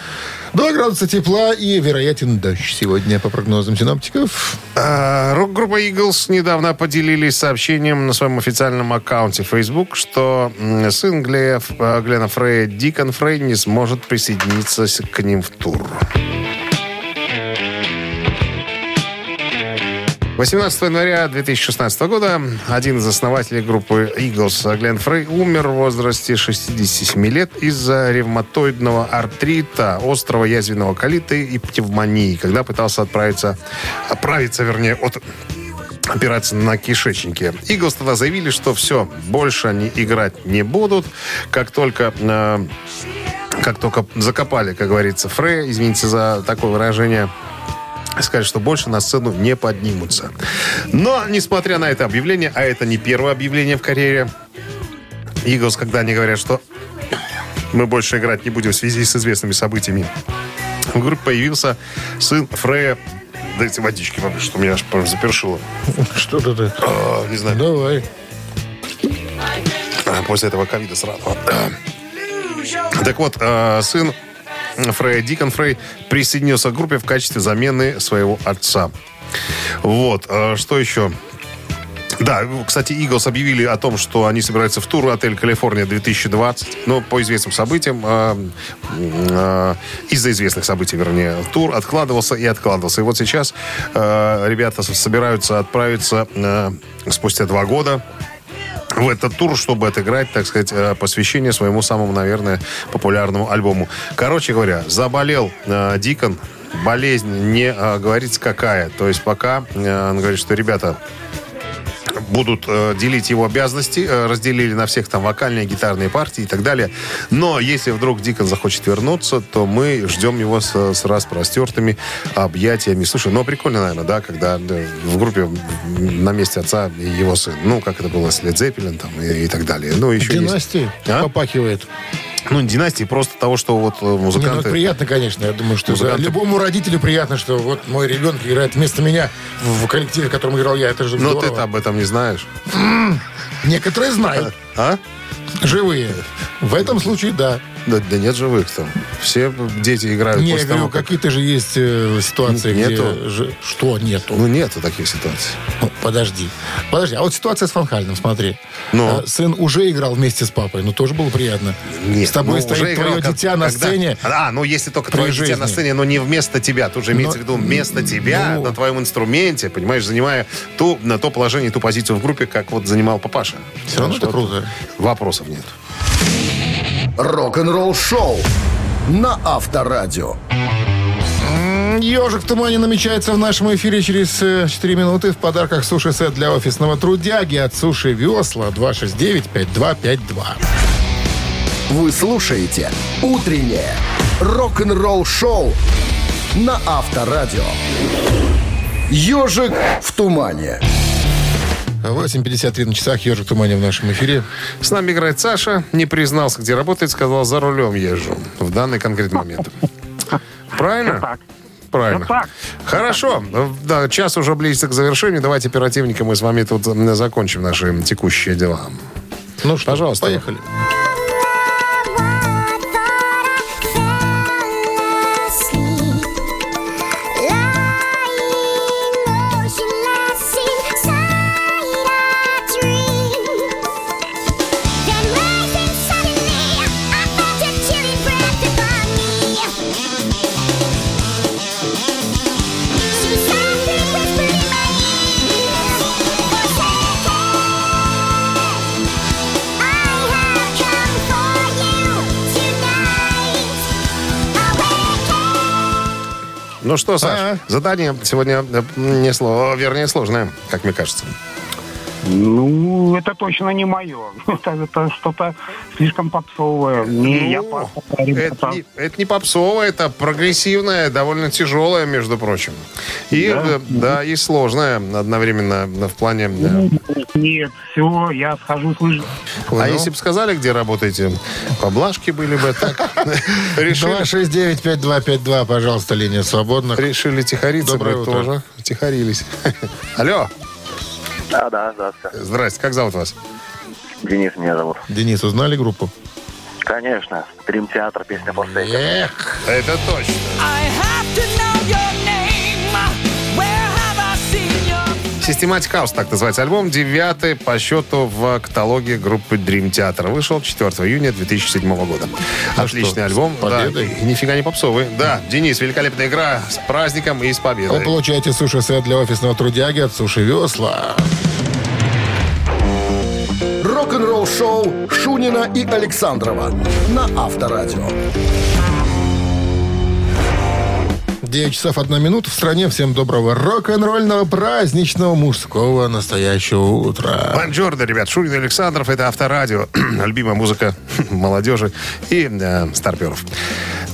2 градуса тепла и вероятен дождь сегодня по прогнозам синоптиков. А, Рок-группа Eagles недавно поделились сообщением на своем официальном аккаунте Facebook, что сын Глея, э, Глена Фрея, Дикон Фрей, не сможет присоединиться к ним в тур. 18 января 2016 года один из основателей группы Eagles, Глен Фрей, умер в возрасте 67 лет из-за ревматоидного артрита, острого язвенного колита и пневмонии, когда пытался отправиться, оправиться, вернее, от опираться на кишечнике. Иглс тогда заявили, что все, больше они играть не будут. Как только э, как только закопали, как говорится, Фрея, извините за такое выражение, сказали, что больше на сцену не поднимутся. Но, несмотря на это объявление, а это не первое объявление в карьере, Иглс, когда они говорят, что мы больше играть не будем в связи с известными событиями, в группе появился сын Фрея Дайте водички, вам, что меня аж прям запершило. Что-то ты. А, не знаю. Давай. А, После этого ковида сразу. Так вот, э, сын Фрея, Дикон Фрей, присоединился к группе в качестве замены своего отца. Вот, э, что еще? Да, кстати, Eagles объявили о том, что они собираются в тур «Отель Калифорния 2020». Но по известным событиям, э, э, из-за известных событий, вернее, тур откладывался и откладывался. И вот сейчас э, ребята собираются отправиться э, спустя два года в этот тур, чтобы отыграть, так сказать, э, посвящение своему самому, наверное, популярному альбому. Короче говоря, заболел э, Дикон, болезнь не э, говорится какая. То есть пока э, он говорит, что ребята будут э, делить его обязанности, э, разделили на всех там вокальные, гитарные партии и так далее. Но если вдруг Дикон захочет вернуться, то мы ждем его с, с распростертыми объятиями. Слушай, ну прикольно, наверное, да, когда э, в группе на месте отца его сын. Ну, как это было с Led Zeppelin там и, и так далее. Ну, еще есть- Династии А? попахивает. Ну, не династии, просто того, что вот э, Не, ну, музыканты... это приятно, конечно. Я думаю, что Музыканты- любому родителю приятно, что вот мой ребенок играет вместо меня в, коллективе, в котором играл я. Это же Но здорово. ты об этом не знаешь. Некоторые знают. А? Живые. В этом случае, да. Да, да нет живых там. Все дети играют Не, я говорю, того, как... какие-то же есть э, ситуации, Нету. где... же- Что нету? Ну, нету таких ситуаций. Ну, подожди. Подожди, а вот ситуация с Фанхальным, смотри. Ну? А, сын уже играл вместе с папой, ну тоже было приятно. Нет, с тобой ну, стоит уже играл, твое как- дитя на когда- сцене. А, ну если только твое дитя на жизни. сцене, но не вместо тебя. Тут же имеется Но- в виду вместо тебя, ну. на твоем инструменте, понимаешь, занимая ту, на то положение, ту позицию в группе, как вот занимал папаша. Все равно это круто. Вопросов нет. Рок-н-ролл шоу на Авторадио. Ежик в тумане намечается в нашем эфире через э, 4 минуты. В подарках суши-сет для офисного трудяги от Суши Весла 269-5252. Вы слушаете «Утреннее рок-н-ролл шоу» на Авторадио. «Ежик в тумане». 8.53 на часах. Ежик в тумане в нашем эфире. С нами играет Саша, не признался, где работает, сказал, за рулем езжу в данный конкретный момент. Правильно? так. Правильно. Всё так. Хорошо. Да, час уже близится к завершению. Давайте оперативненько мы с вами тут закончим наши текущие дела. Ну что, Пожалуйста. поехали. Ну что, Саш, А. задание сегодня э, не вернее сложное, как мне кажется. Ну, это точно не мое. Это, это что-то слишком попсовое. Не, я Ну, папа, это, не, это не попсовое, это прогрессивное, довольно тяжелое, между прочим. И, да, да и сложное одновременно в плане... э, Нет, все, я схожу с лыж. А если бы сказали, где работаете, поблажки были бы так. Решили, 269-5252, пожалуйста, линия свободна. решили тихориться, утро. тоже. Тихорились. Алло, Да, да, здравствуйте. здрасте, как зовут вас? Денис меня зовут. Денис, узнали группу? Конечно, Дрим Театр, песня Форсейка. Эх, Это точно. Systematic House, так называется альбом, девятый по счету в каталоге группы Dream Theater. Вышел 4 июня 2007 года. Отличный что, альбом. победой? Да, нифига не попсовый. Да, Денис, великолепная игра с праздником и с вы победой. получаете суши-сет для офисного трудяги от Суши Весла. Рок-н-ролл шоу Шунина и Александрова на Авторадио. 9 часов 1 минута в стране. Всем доброго рок-н-ролльного праздничного мужского настоящего утра. Бонжорно, ребят. Шурин Александров. Это Авторадио. Любимая музыка молодежи и э, старперов.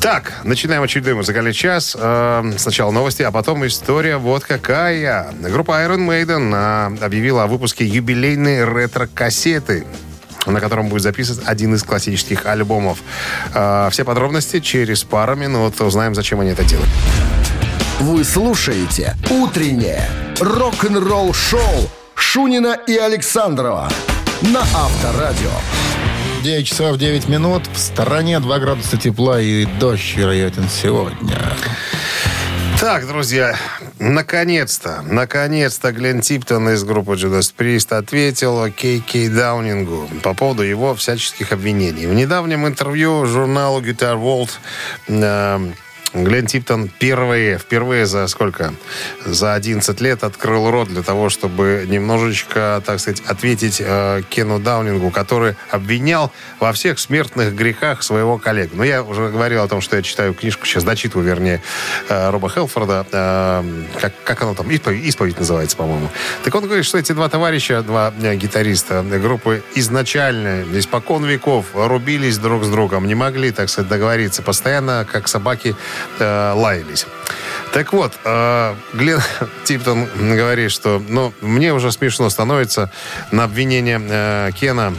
Так, начинаем очередной музыкальный час. Э, сначала новости, а потом история вот какая. Группа Iron Maiden э, объявила о выпуске юбилейной ретро-кассеты на котором будет записан один из классических альбомов. Э, все подробности через пару минут. Узнаем, зачем они это делают. Вы слушаете «Утреннее рок-н-ролл-шоу» Шунина и Александрова на Авторадио. 9 часов 9 минут. В стороне 2 градуса тепла и дождь вероятен сегодня. Так, друзья, наконец-то, наконец-то Глен Типтон из группы Judas Priest ответил Кей Кей Даунингу по поводу его всяческих обвинений. В недавнем интервью журналу Guitar World э, Глен Типтон впервые, впервые за сколько? За 11 лет открыл рот для того, чтобы немножечко, так сказать, ответить э, Кену Даунингу, который обвинял во всех смертных грехах своего коллегу. Но я уже говорил о том, что я читаю книжку, сейчас дочитываю, вернее, э, Роба Хелфорда, э, как, как оно там, исповедь, исповедь называется, по-моему. Так он говорит, что эти два товарища, два э, гитариста группы изначально, испокон веков, рубились друг с другом, не могли, так сказать, договориться. Постоянно, как собаки, э, лаялись. Так вот, э, Глен Типтон говорит, что ну, мне уже смешно становится на обвинение э, Кена.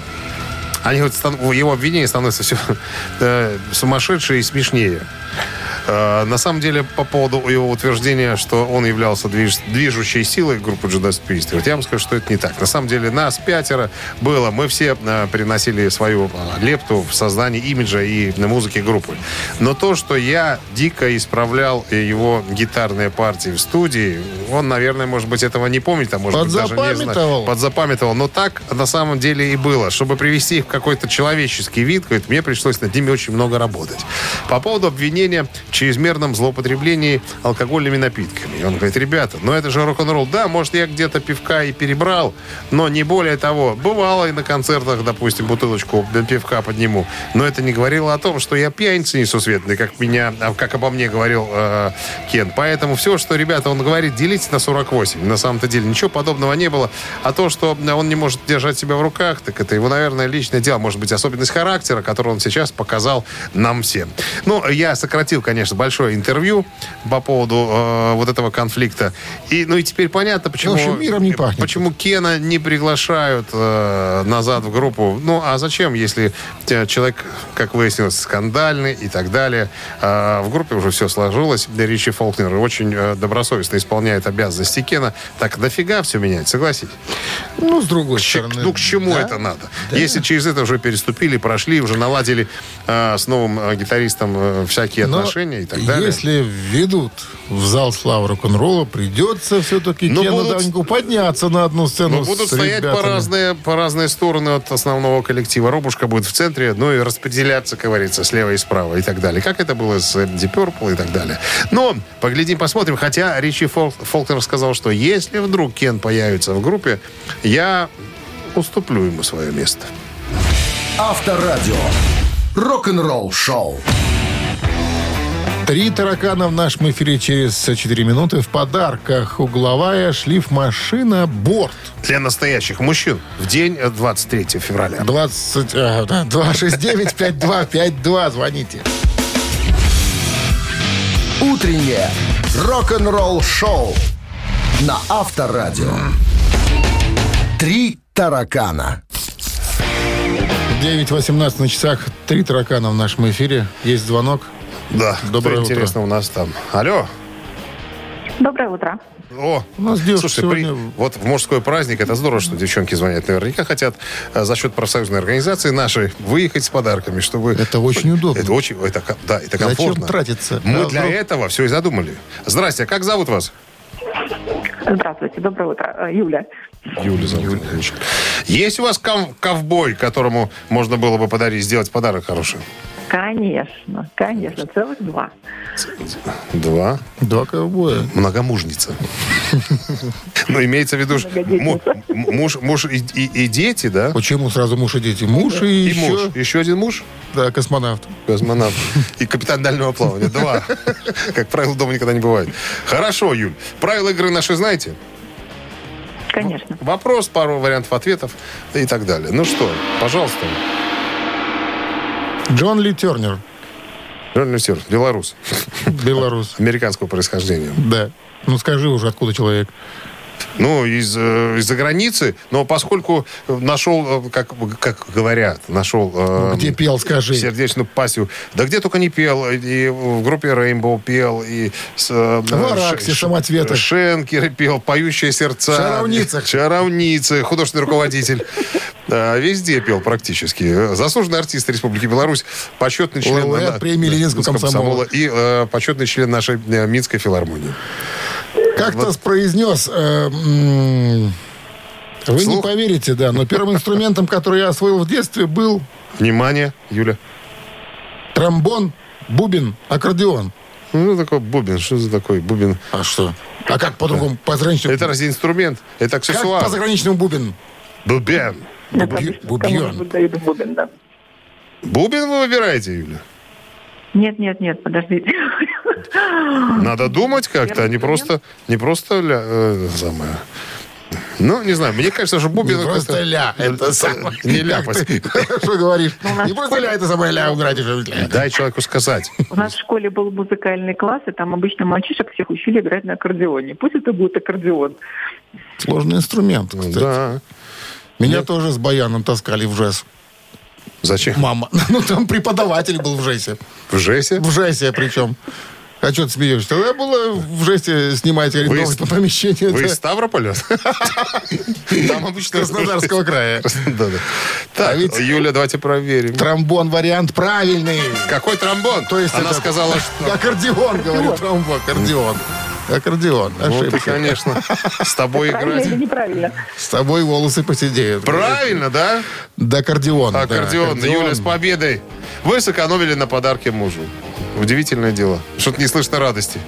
Они стан- его обвинения становятся все э, сумасшедшие и смешнее. Э, на самом деле, по поводу его утверждения, что он являлся движ- движущей силой группы Judas Priest, я вам скажу, что это не так. На самом деле, нас пятеро было. Мы все э, приносили свою э, лепту в создании имиджа и на музыке группы. Но то, что я дико исправлял его гитарные партии в студии, он, наверное, может быть, этого не помнит, а может быть, даже не знает. Подзапамятовал. Но так на самом деле и было. Чтобы привести их в какой-то человеческий вид, говорит, мне пришлось над ними очень много работать. По поводу обвинения чрезмерном злоупотреблении алкогольными напитками. И он говорит, ребята, ну это же рок-н-ролл. Да, может, я где-то пивка и перебрал, но не более того. Бывало и на концертах, допустим, бутылочку пивка подниму. Но это не говорило о том, что я пьяница несусветный, как меня, а, как обо мне говорил э, Кен. Поэтому все, что, ребята, он говорит, делите на 48. На самом-то деле ничего подобного не было. А то, что он не может держать себя в руках, так это его, наверное, личное дело. Может быть, особенность характера, которую он сейчас показал нам всем. Ну, я сократил, конечно, большое интервью по поводу э, вот этого конфликта. И, ну и теперь понятно, почему, В общем, миром не пахнет. почему Кена не приглашают э, назад в группу. Ну, а зачем, если э, человек, как выяснилось, скандальный и так далее. А в группе уже все сложилось. Ричи Фолкнер очень э, добросовестно исполняет обязанности Кена. Так нафига все менять, согласись? Ну, с другой Ч- стороны. ну, к чему да. это надо? Если через это уже переступили, прошли, уже наладили э, с новым э, гитаристом э, всякие Но отношения и так далее. Если введут в зал славы рок-н-ролла, придется все-таки Ну, Кену будут- Даунигу подняться на одну сцену Ну, будут с стоять по ребятами. разные, по разные стороны от основного коллектива. Робушка будет в центре, ну и распределяться, как говорится, слева и справа и так далее. Как это было с Deep Purple и так далее. Но поглядим, посмотрим. Хотя Ричи Фол- Фолкнер сказал, что если вдруг Кен появится в группе, я уступлю ему свое место. Авторадио. Рок-н-ролл шоу. Три таракана в нашем эфире через 4 минуты. В подарках угловая шлифмашина «Борт». Для настоящих мужчин в день э, 23 февраля. 20, а, да, 269-5252. Звоните. Утреннее рок-н-ролл шоу на Авторадио. Три таракана. 9.18 на часах. Три таракана в нашем эфире. Есть звонок. Да, Доброе утро. интересно у нас там. Алло. Доброе утро. О, У нас девушка Слушайте, при- сегодня- вот в мужской праздник это здорово, что девчонки звонят. Наверняка хотят э, за счет профсоюзной организации нашей выехать с подарками, чтобы... Это очень удобно. Это очень, это, да, это Зачем комфортно. тратиться? Мы А для вдруг- этого все и задумали. Здрасте, а как зовут вас? Здравствуйте, доброе утро. Э, Юля. Юля зовут. Юлечка. Есть у вас ков- ковбой, которому можно было бы подарить, сделать подарок хороший? Конечно, конечно, целых два. Два. Два ковбоя. Многомужница. Ну, имеется в виду, муж, муж и, дети, да? Почему сразу муж и дети? Муж и, И еще... муж. Еще один муж? Да, космонавт. Космонавт. И капитан дальнего плавания. Два. Как правило, дома никогда не бывает. Хорошо, Юль. Правила игры наши знаете? Конечно. Вопрос, пару вариантов ответов и так далее. Ну что, пожалуйста. Джон Ли Тернер, Журналист Стюарт, белорус. белорус. Американского происхождения. Да. Ну скажи уже, откуда человек. Ну, из, э, из-за границы, но поскольку нашел, э, как, как говорят, нашел... э, Ну, Где пел, скажи. Сердечную пассию. Да где только не пел. И в группе Rainbow пел, и с, э, В Араксе, Ш- «Самоцветах». Шенкер пел, «Поющие сердца». «Шаровницах». «Шаровницы», художественный руководитель. Везде пел практически. Заслуженный артист Республики Беларусь, почетный член... Лауреат премии Ленинского комсомола. И э, почетный член нашей Минской филармонии. Как-то произнес... э, м, вы не Вслух? поверите, да, но первым инструментом, который я освоил в детстве, был Внимание, Юля. тромбон, бубен, аккордеон. Ну, такой бубен. Что за такой бубен? А что? А как по-другому? По заграничному? Это разве инструмент? Это Как аксессуар. по заграничному бубен? Бубен. Дают бубен, да. Бубен вы выбираете, Юля? Нет, нет, нет, подождите. Надо думать как-то, а не просто, не просто ля, э, самое. Ну, не знаю, мне кажется, что бубен... Не просто это- ля, это самое. Не Как ляпать. Хорошо говоришь. нас Не просто ля, это самое ля убрать уже. ля. Дай человеку сказать. У нас в школе был музыкальный класс, и там обычно мальчишек всех учили играть на аккордеоне. Пусть это будет аккордеон. Сложный инструмент, кстати. Да. Меня тоже с баяном таскали в ЖЭС. Зачем? Мама. Ну, там преподаватель был в ЖЭСе. В жесе? В ЖЭСе причем. А что ты смеешься? Тогда было в ЖЭСе снимать арендовать из- по помещению. Вы да, из Ставрополя? Там обычно... Краснодарского края. Так, ведь- Юля, давайте проверим. Тромбон вариант правильный. Какой тромбон? То есть Она сказала, что... Аккордеон, говорю, тромбон, аккордеон. Аккордеон. Ну, ты, Ошибка. конечно, с тобой Правильно или играть. неправильно? С тобой волосы посидеют. Правильно, да? Да, аккордеон. да, Аккордеон. Юля, с победой. Вы сэкономили на подарке мужу. Удивительное дело. Что-то не слышно радости.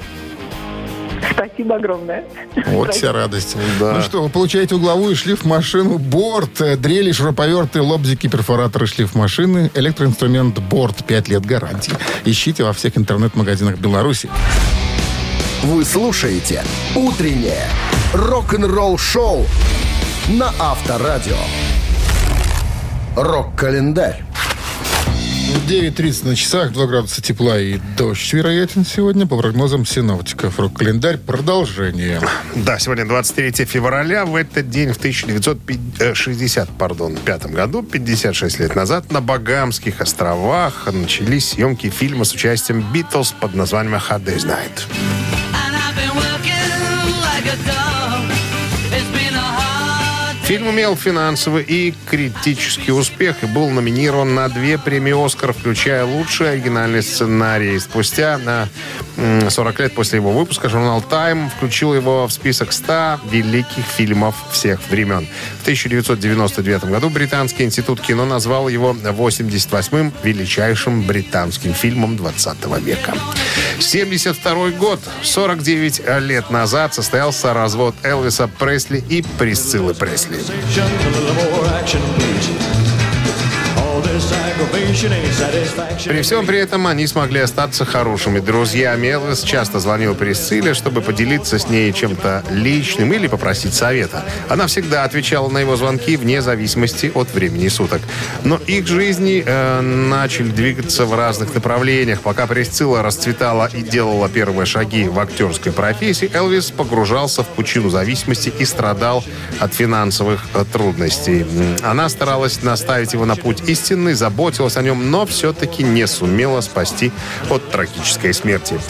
Спасибо огромное. Вот вся радость. Да. Ну что, вы получаете угловую шлиф-машину «Борт», э, дрели, шуруповерты, лобзики, перфораторы шлиф-машины, электроинструмент «Борт», 5 лет гарантии. Ищите во всех интернет-магазинах Беларуси. Вы слушаете «Утреннее рок-н-ролл-шоу» на Авторадио. Рок-календарь. 9.30 на часах, 2 градуса тепла и дождь вероятен сегодня, по прогнозам синоптиков. Рок-календарь, продолжение. Да, сегодня 23 февраля. В этот день, в 1960, пардон, пятом году, 56 лет назад, на Багамских островах начались съемки фильма с участием Битлз под названием «A Hard Day's Night». Фильм имел финансовый и критический успех и был номинирован на две премии «Оскар», включая лучший оригинальный сценарий. Спустя на м, 40 лет после его выпуска журнал «Тайм» включил его в список 100 великих фильмов всех времен. В 1999 году Британский институт кино назвал его 88-м величайшим британским фильмом 20 века. 72 год, 49 лет назад, состоялся развод Элвиса Пресли и Присциллы Пресли. Conversation, a little more action, please. При всем при этом они смогли остаться хорошими друзьями. Элвис часто звонил Присцилле, чтобы поделиться с ней чем-то личным или попросить совета. Она всегда отвечала на его звонки вне зависимости от времени суток. Но их жизни э, начали двигаться в разных направлениях. Пока Присцилла расцветала и делала первые шаги в актерской профессии, Элвис погружался в пучину зависимости и страдал от финансовых э, трудностей. Она старалась наставить его на путь истинный, заботилась о нем, но все-таки не сумела спасти от трагической смерти.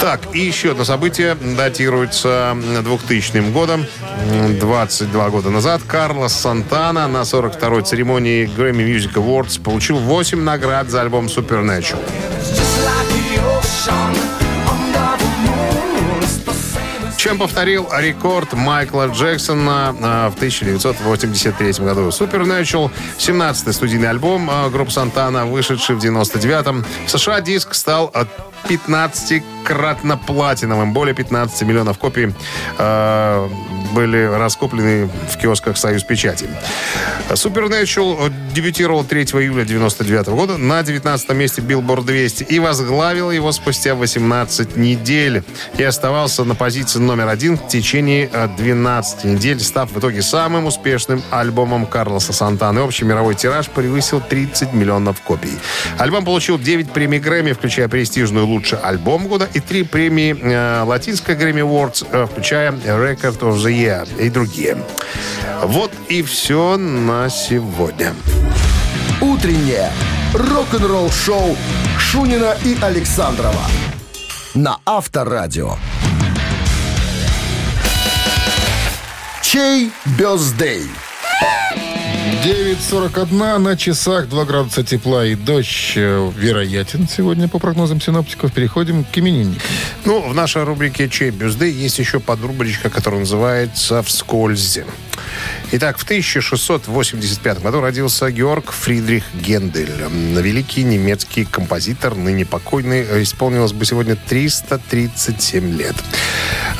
Так, и еще одно событие датируется 2000 годом. М, 22 года назад Карлос Сантана на 42-й церемонии Grammy Music Awards получил 8 наград за альбом Supernatural. Чем повторил рекорд Майкла Джексона а, в 1983 году. Supernatural, 17-й студийный альбом а, группы Сантана, вышедший в 99-м. В США диск стал а, 15-кратно платиновым. Более 15 миллионов копий э, были раскуплены в киосках «Союз Печати». Supernatural дебютировал 3 июля 99 года на 19 месте Billboard 200 и возглавил его спустя 18 недель. И оставался на позиции номер один в течение э, 12 недель, став в итоге самым успешным альбомом Карлоса Сантаны. Общий мировой тираж превысил 30 миллионов копий. Альбом получил 9 премий Грэмми, включая престижную «Лучший альбом года» и 3 премии э, латинской Грэмми Awards, э, включая Record of the Year и другие. Вот и все на сегодня. Утреннее рок-н-ролл-шоу Шунина и Александрова на Авторадио. Чей бездей? 9.41 на часах, 2 градуса тепла и дождь э, вероятен сегодня по прогнозам синоптиков. Переходим к именинникам. Ну, в нашей рубрике «Чей бюзды» есть еще подрубричка, которая называется «Вскользь». Итак, в 1685 году родился Георг Фридрих Гендель. Великий немецкий композитор, ныне покойный, исполнилось бы сегодня 337 лет.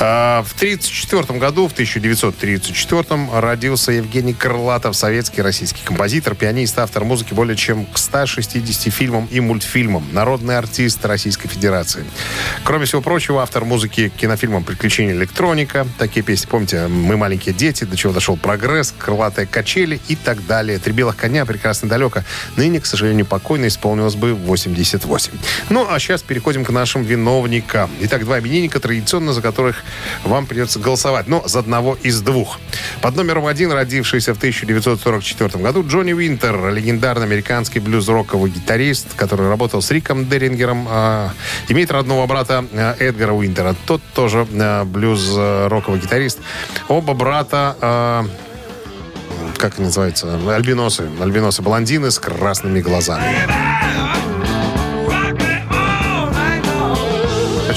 А В 1934 году, в 1934 родился Евгений Крылатов, советский российский композитор, пианист, автор музыки более чем к 160 фильмам и мультфильмам, народный артист Российской Федерации. Кроме всего прочего, автор музыки к кинофильмам «Приключения электроника», такие песни, помните, «Мы маленькие дети», «До чего дошел прогресс», «Крылатые качели» и так далее. «Три белых коня», «Прекрасно далеко». Ныне, к сожалению, покойно исполнилось бы 88. Ну, а сейчас переходим к нашим виновникам. Итак, два именинника традиционно, за которых вам придется голосовать. Но за одного из двух. Под номером один, родившийся в 1944 году, Джонни Уинтер, легендарный американский блюз-роковый гитарист, который работал с Риком Дерингером, э, имеет родного брата э, Эдгара Уинтера. Тот тоже э, блюз-роковый гитарист. Оба брата... как они называются? Альбиносы. Альбиносы. Блондины с красными глазами.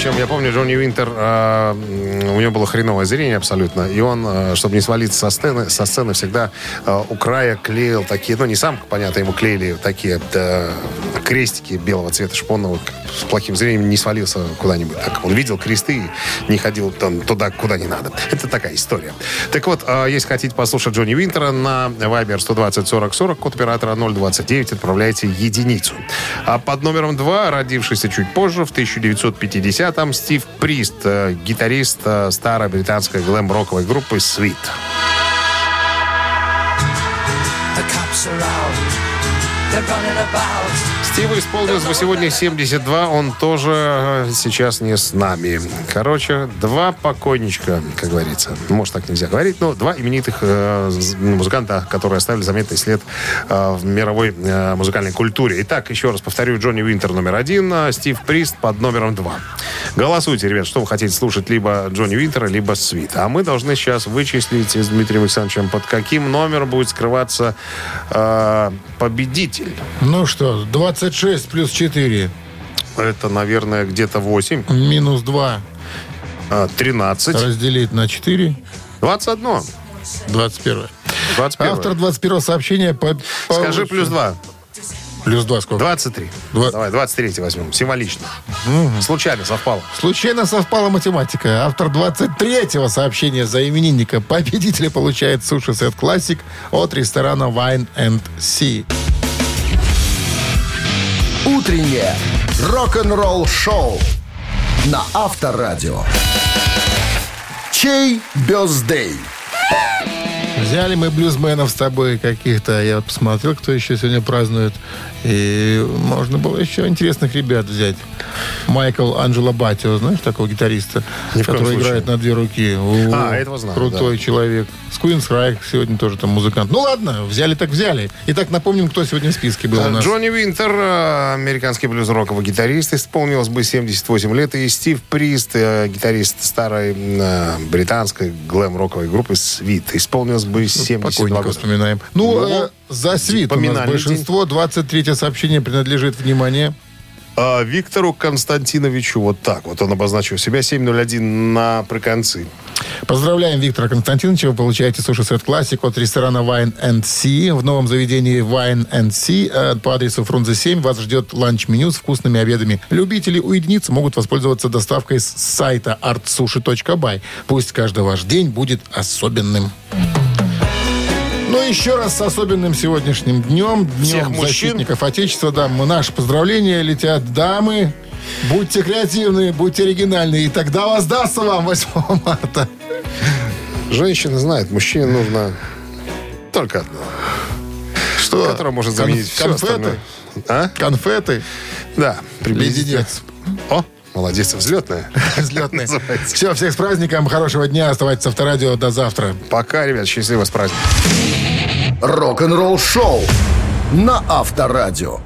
Причем я помню, Джонни Винтер, э, у него было хреновое зрение абсолютно, и он, э, чтобы не свалиться со сцены, со сцены всегда э, у края клеил такие, ну не сам, понятно, ему клеили такие да, крестики белого цвета, ну, с плохим зрением не свалился куда-нибудь. Так, он видел кресты и не ходил там, туда, куда не надо. Это такая история. Так вот, э, если хотите послушать Джонни Винтера на Viber 120 40 40, код оператора 029, отправляйте единицу. А под номером 2, родившийся чуть позже, в 1950-м, Стив Прист, э, гитарист э, старой британской глэм-роковой группы Sweet. Стиву исполнилось бы сегодня 72, он тоже э, сейчас не с нами. Короче, два покойничка, как говорится. Может, так нельзя говорить, но два именитых э, музыканта, которые оставили заметный след э, в мировой э, музыкальной культуре. Итак, еще раз повторю, Джонни Уинтер номер один, а Стив Прист под номером два. Голосуйте, ребят, что вы хотите слушать, либо Джонни Уинтера, либо Свит. А мы должны сейчас вычислить с Дмитрием Александровичем, под каким номером будет скрываться э, победитель. Ну что, 26 плюс 4 Это, наверное, где-то 8. минус 2 а, 13. разделить на 4 21. 21. 21. Автор 21 сообщения по... по- Скажи плюс 2. Плюс 2 сколько? 23. Два- Давай, 23 возьмем. Символично. Случайно совпало. Случайно совпала математика. Автор 23-го сообщения за именинника победителя получает суши-сет классик от ресторана Wine and Sea. Утреннее рок-н-ролл-шоу на Авторадио. Чей бездей? Взяли мы блюзменов с тобой каких-то. Я вот посмотрел, кто еще сегодня празднует. И можно было еще интересных ребят взять. Майкл Анджело Батио, знаешь такого гитариста? Ни который случае. играет на две руки. О, А, этого знаю, Крутой человек. С Queen's Райх сегодня тоже там музыкант. Ну ладно, взяли так взяли. Итак, напомним, кто сегодня в списке был у нас. Джонни Винтер, э, американский блюз-роковый гитарист, исполнилось бы 78 лет. И Стив Прист, э, гитарист старой э, британской глэм-роковой группы Sweet, исполнилось бы 72 Покойника года. вспоминаем. Ну, Ну, э, за свит у нас большинство. 23 сообщение принадлежит, внимание, А Виктору Константиновичу вот так вот он обозначил себя 701 на приконцы. Поздравляем Виктора Константиновича. Вы получаете суши-сет классик от ресторана Wine and Sea. В новом заведении Wine and Sea э, по адресу Фрунзе 7 вас ждет ланч-меню с вкусными обедами. Любители уединиться могут воспользоваться доставкой с сайта artsushi.by. Пусть каждый ваш день будет особенным. Ну, еще раз с особенным сегодняшним днем, Всех Днем мужчин. защитников Отечества. Да, мы- наши поздравления летят дамы. Будьте креативны, будьте оригинальны, и тогда воздастся вам 8 марта. Женщина знает, мужчине нужно только одно. Что? Которое может Кон- заменить все конфеты? остальное. А? Конфеты? Да, приблизительно. Леденец. О, молодец, взлетная. Взлетные. Называется. Все, всех с праздником, хорошего дня, оставайтесь с авторадио, до завтра. Пока, ребят, счастливо с праздником. Рок-н-ролл шоу на Авторадио.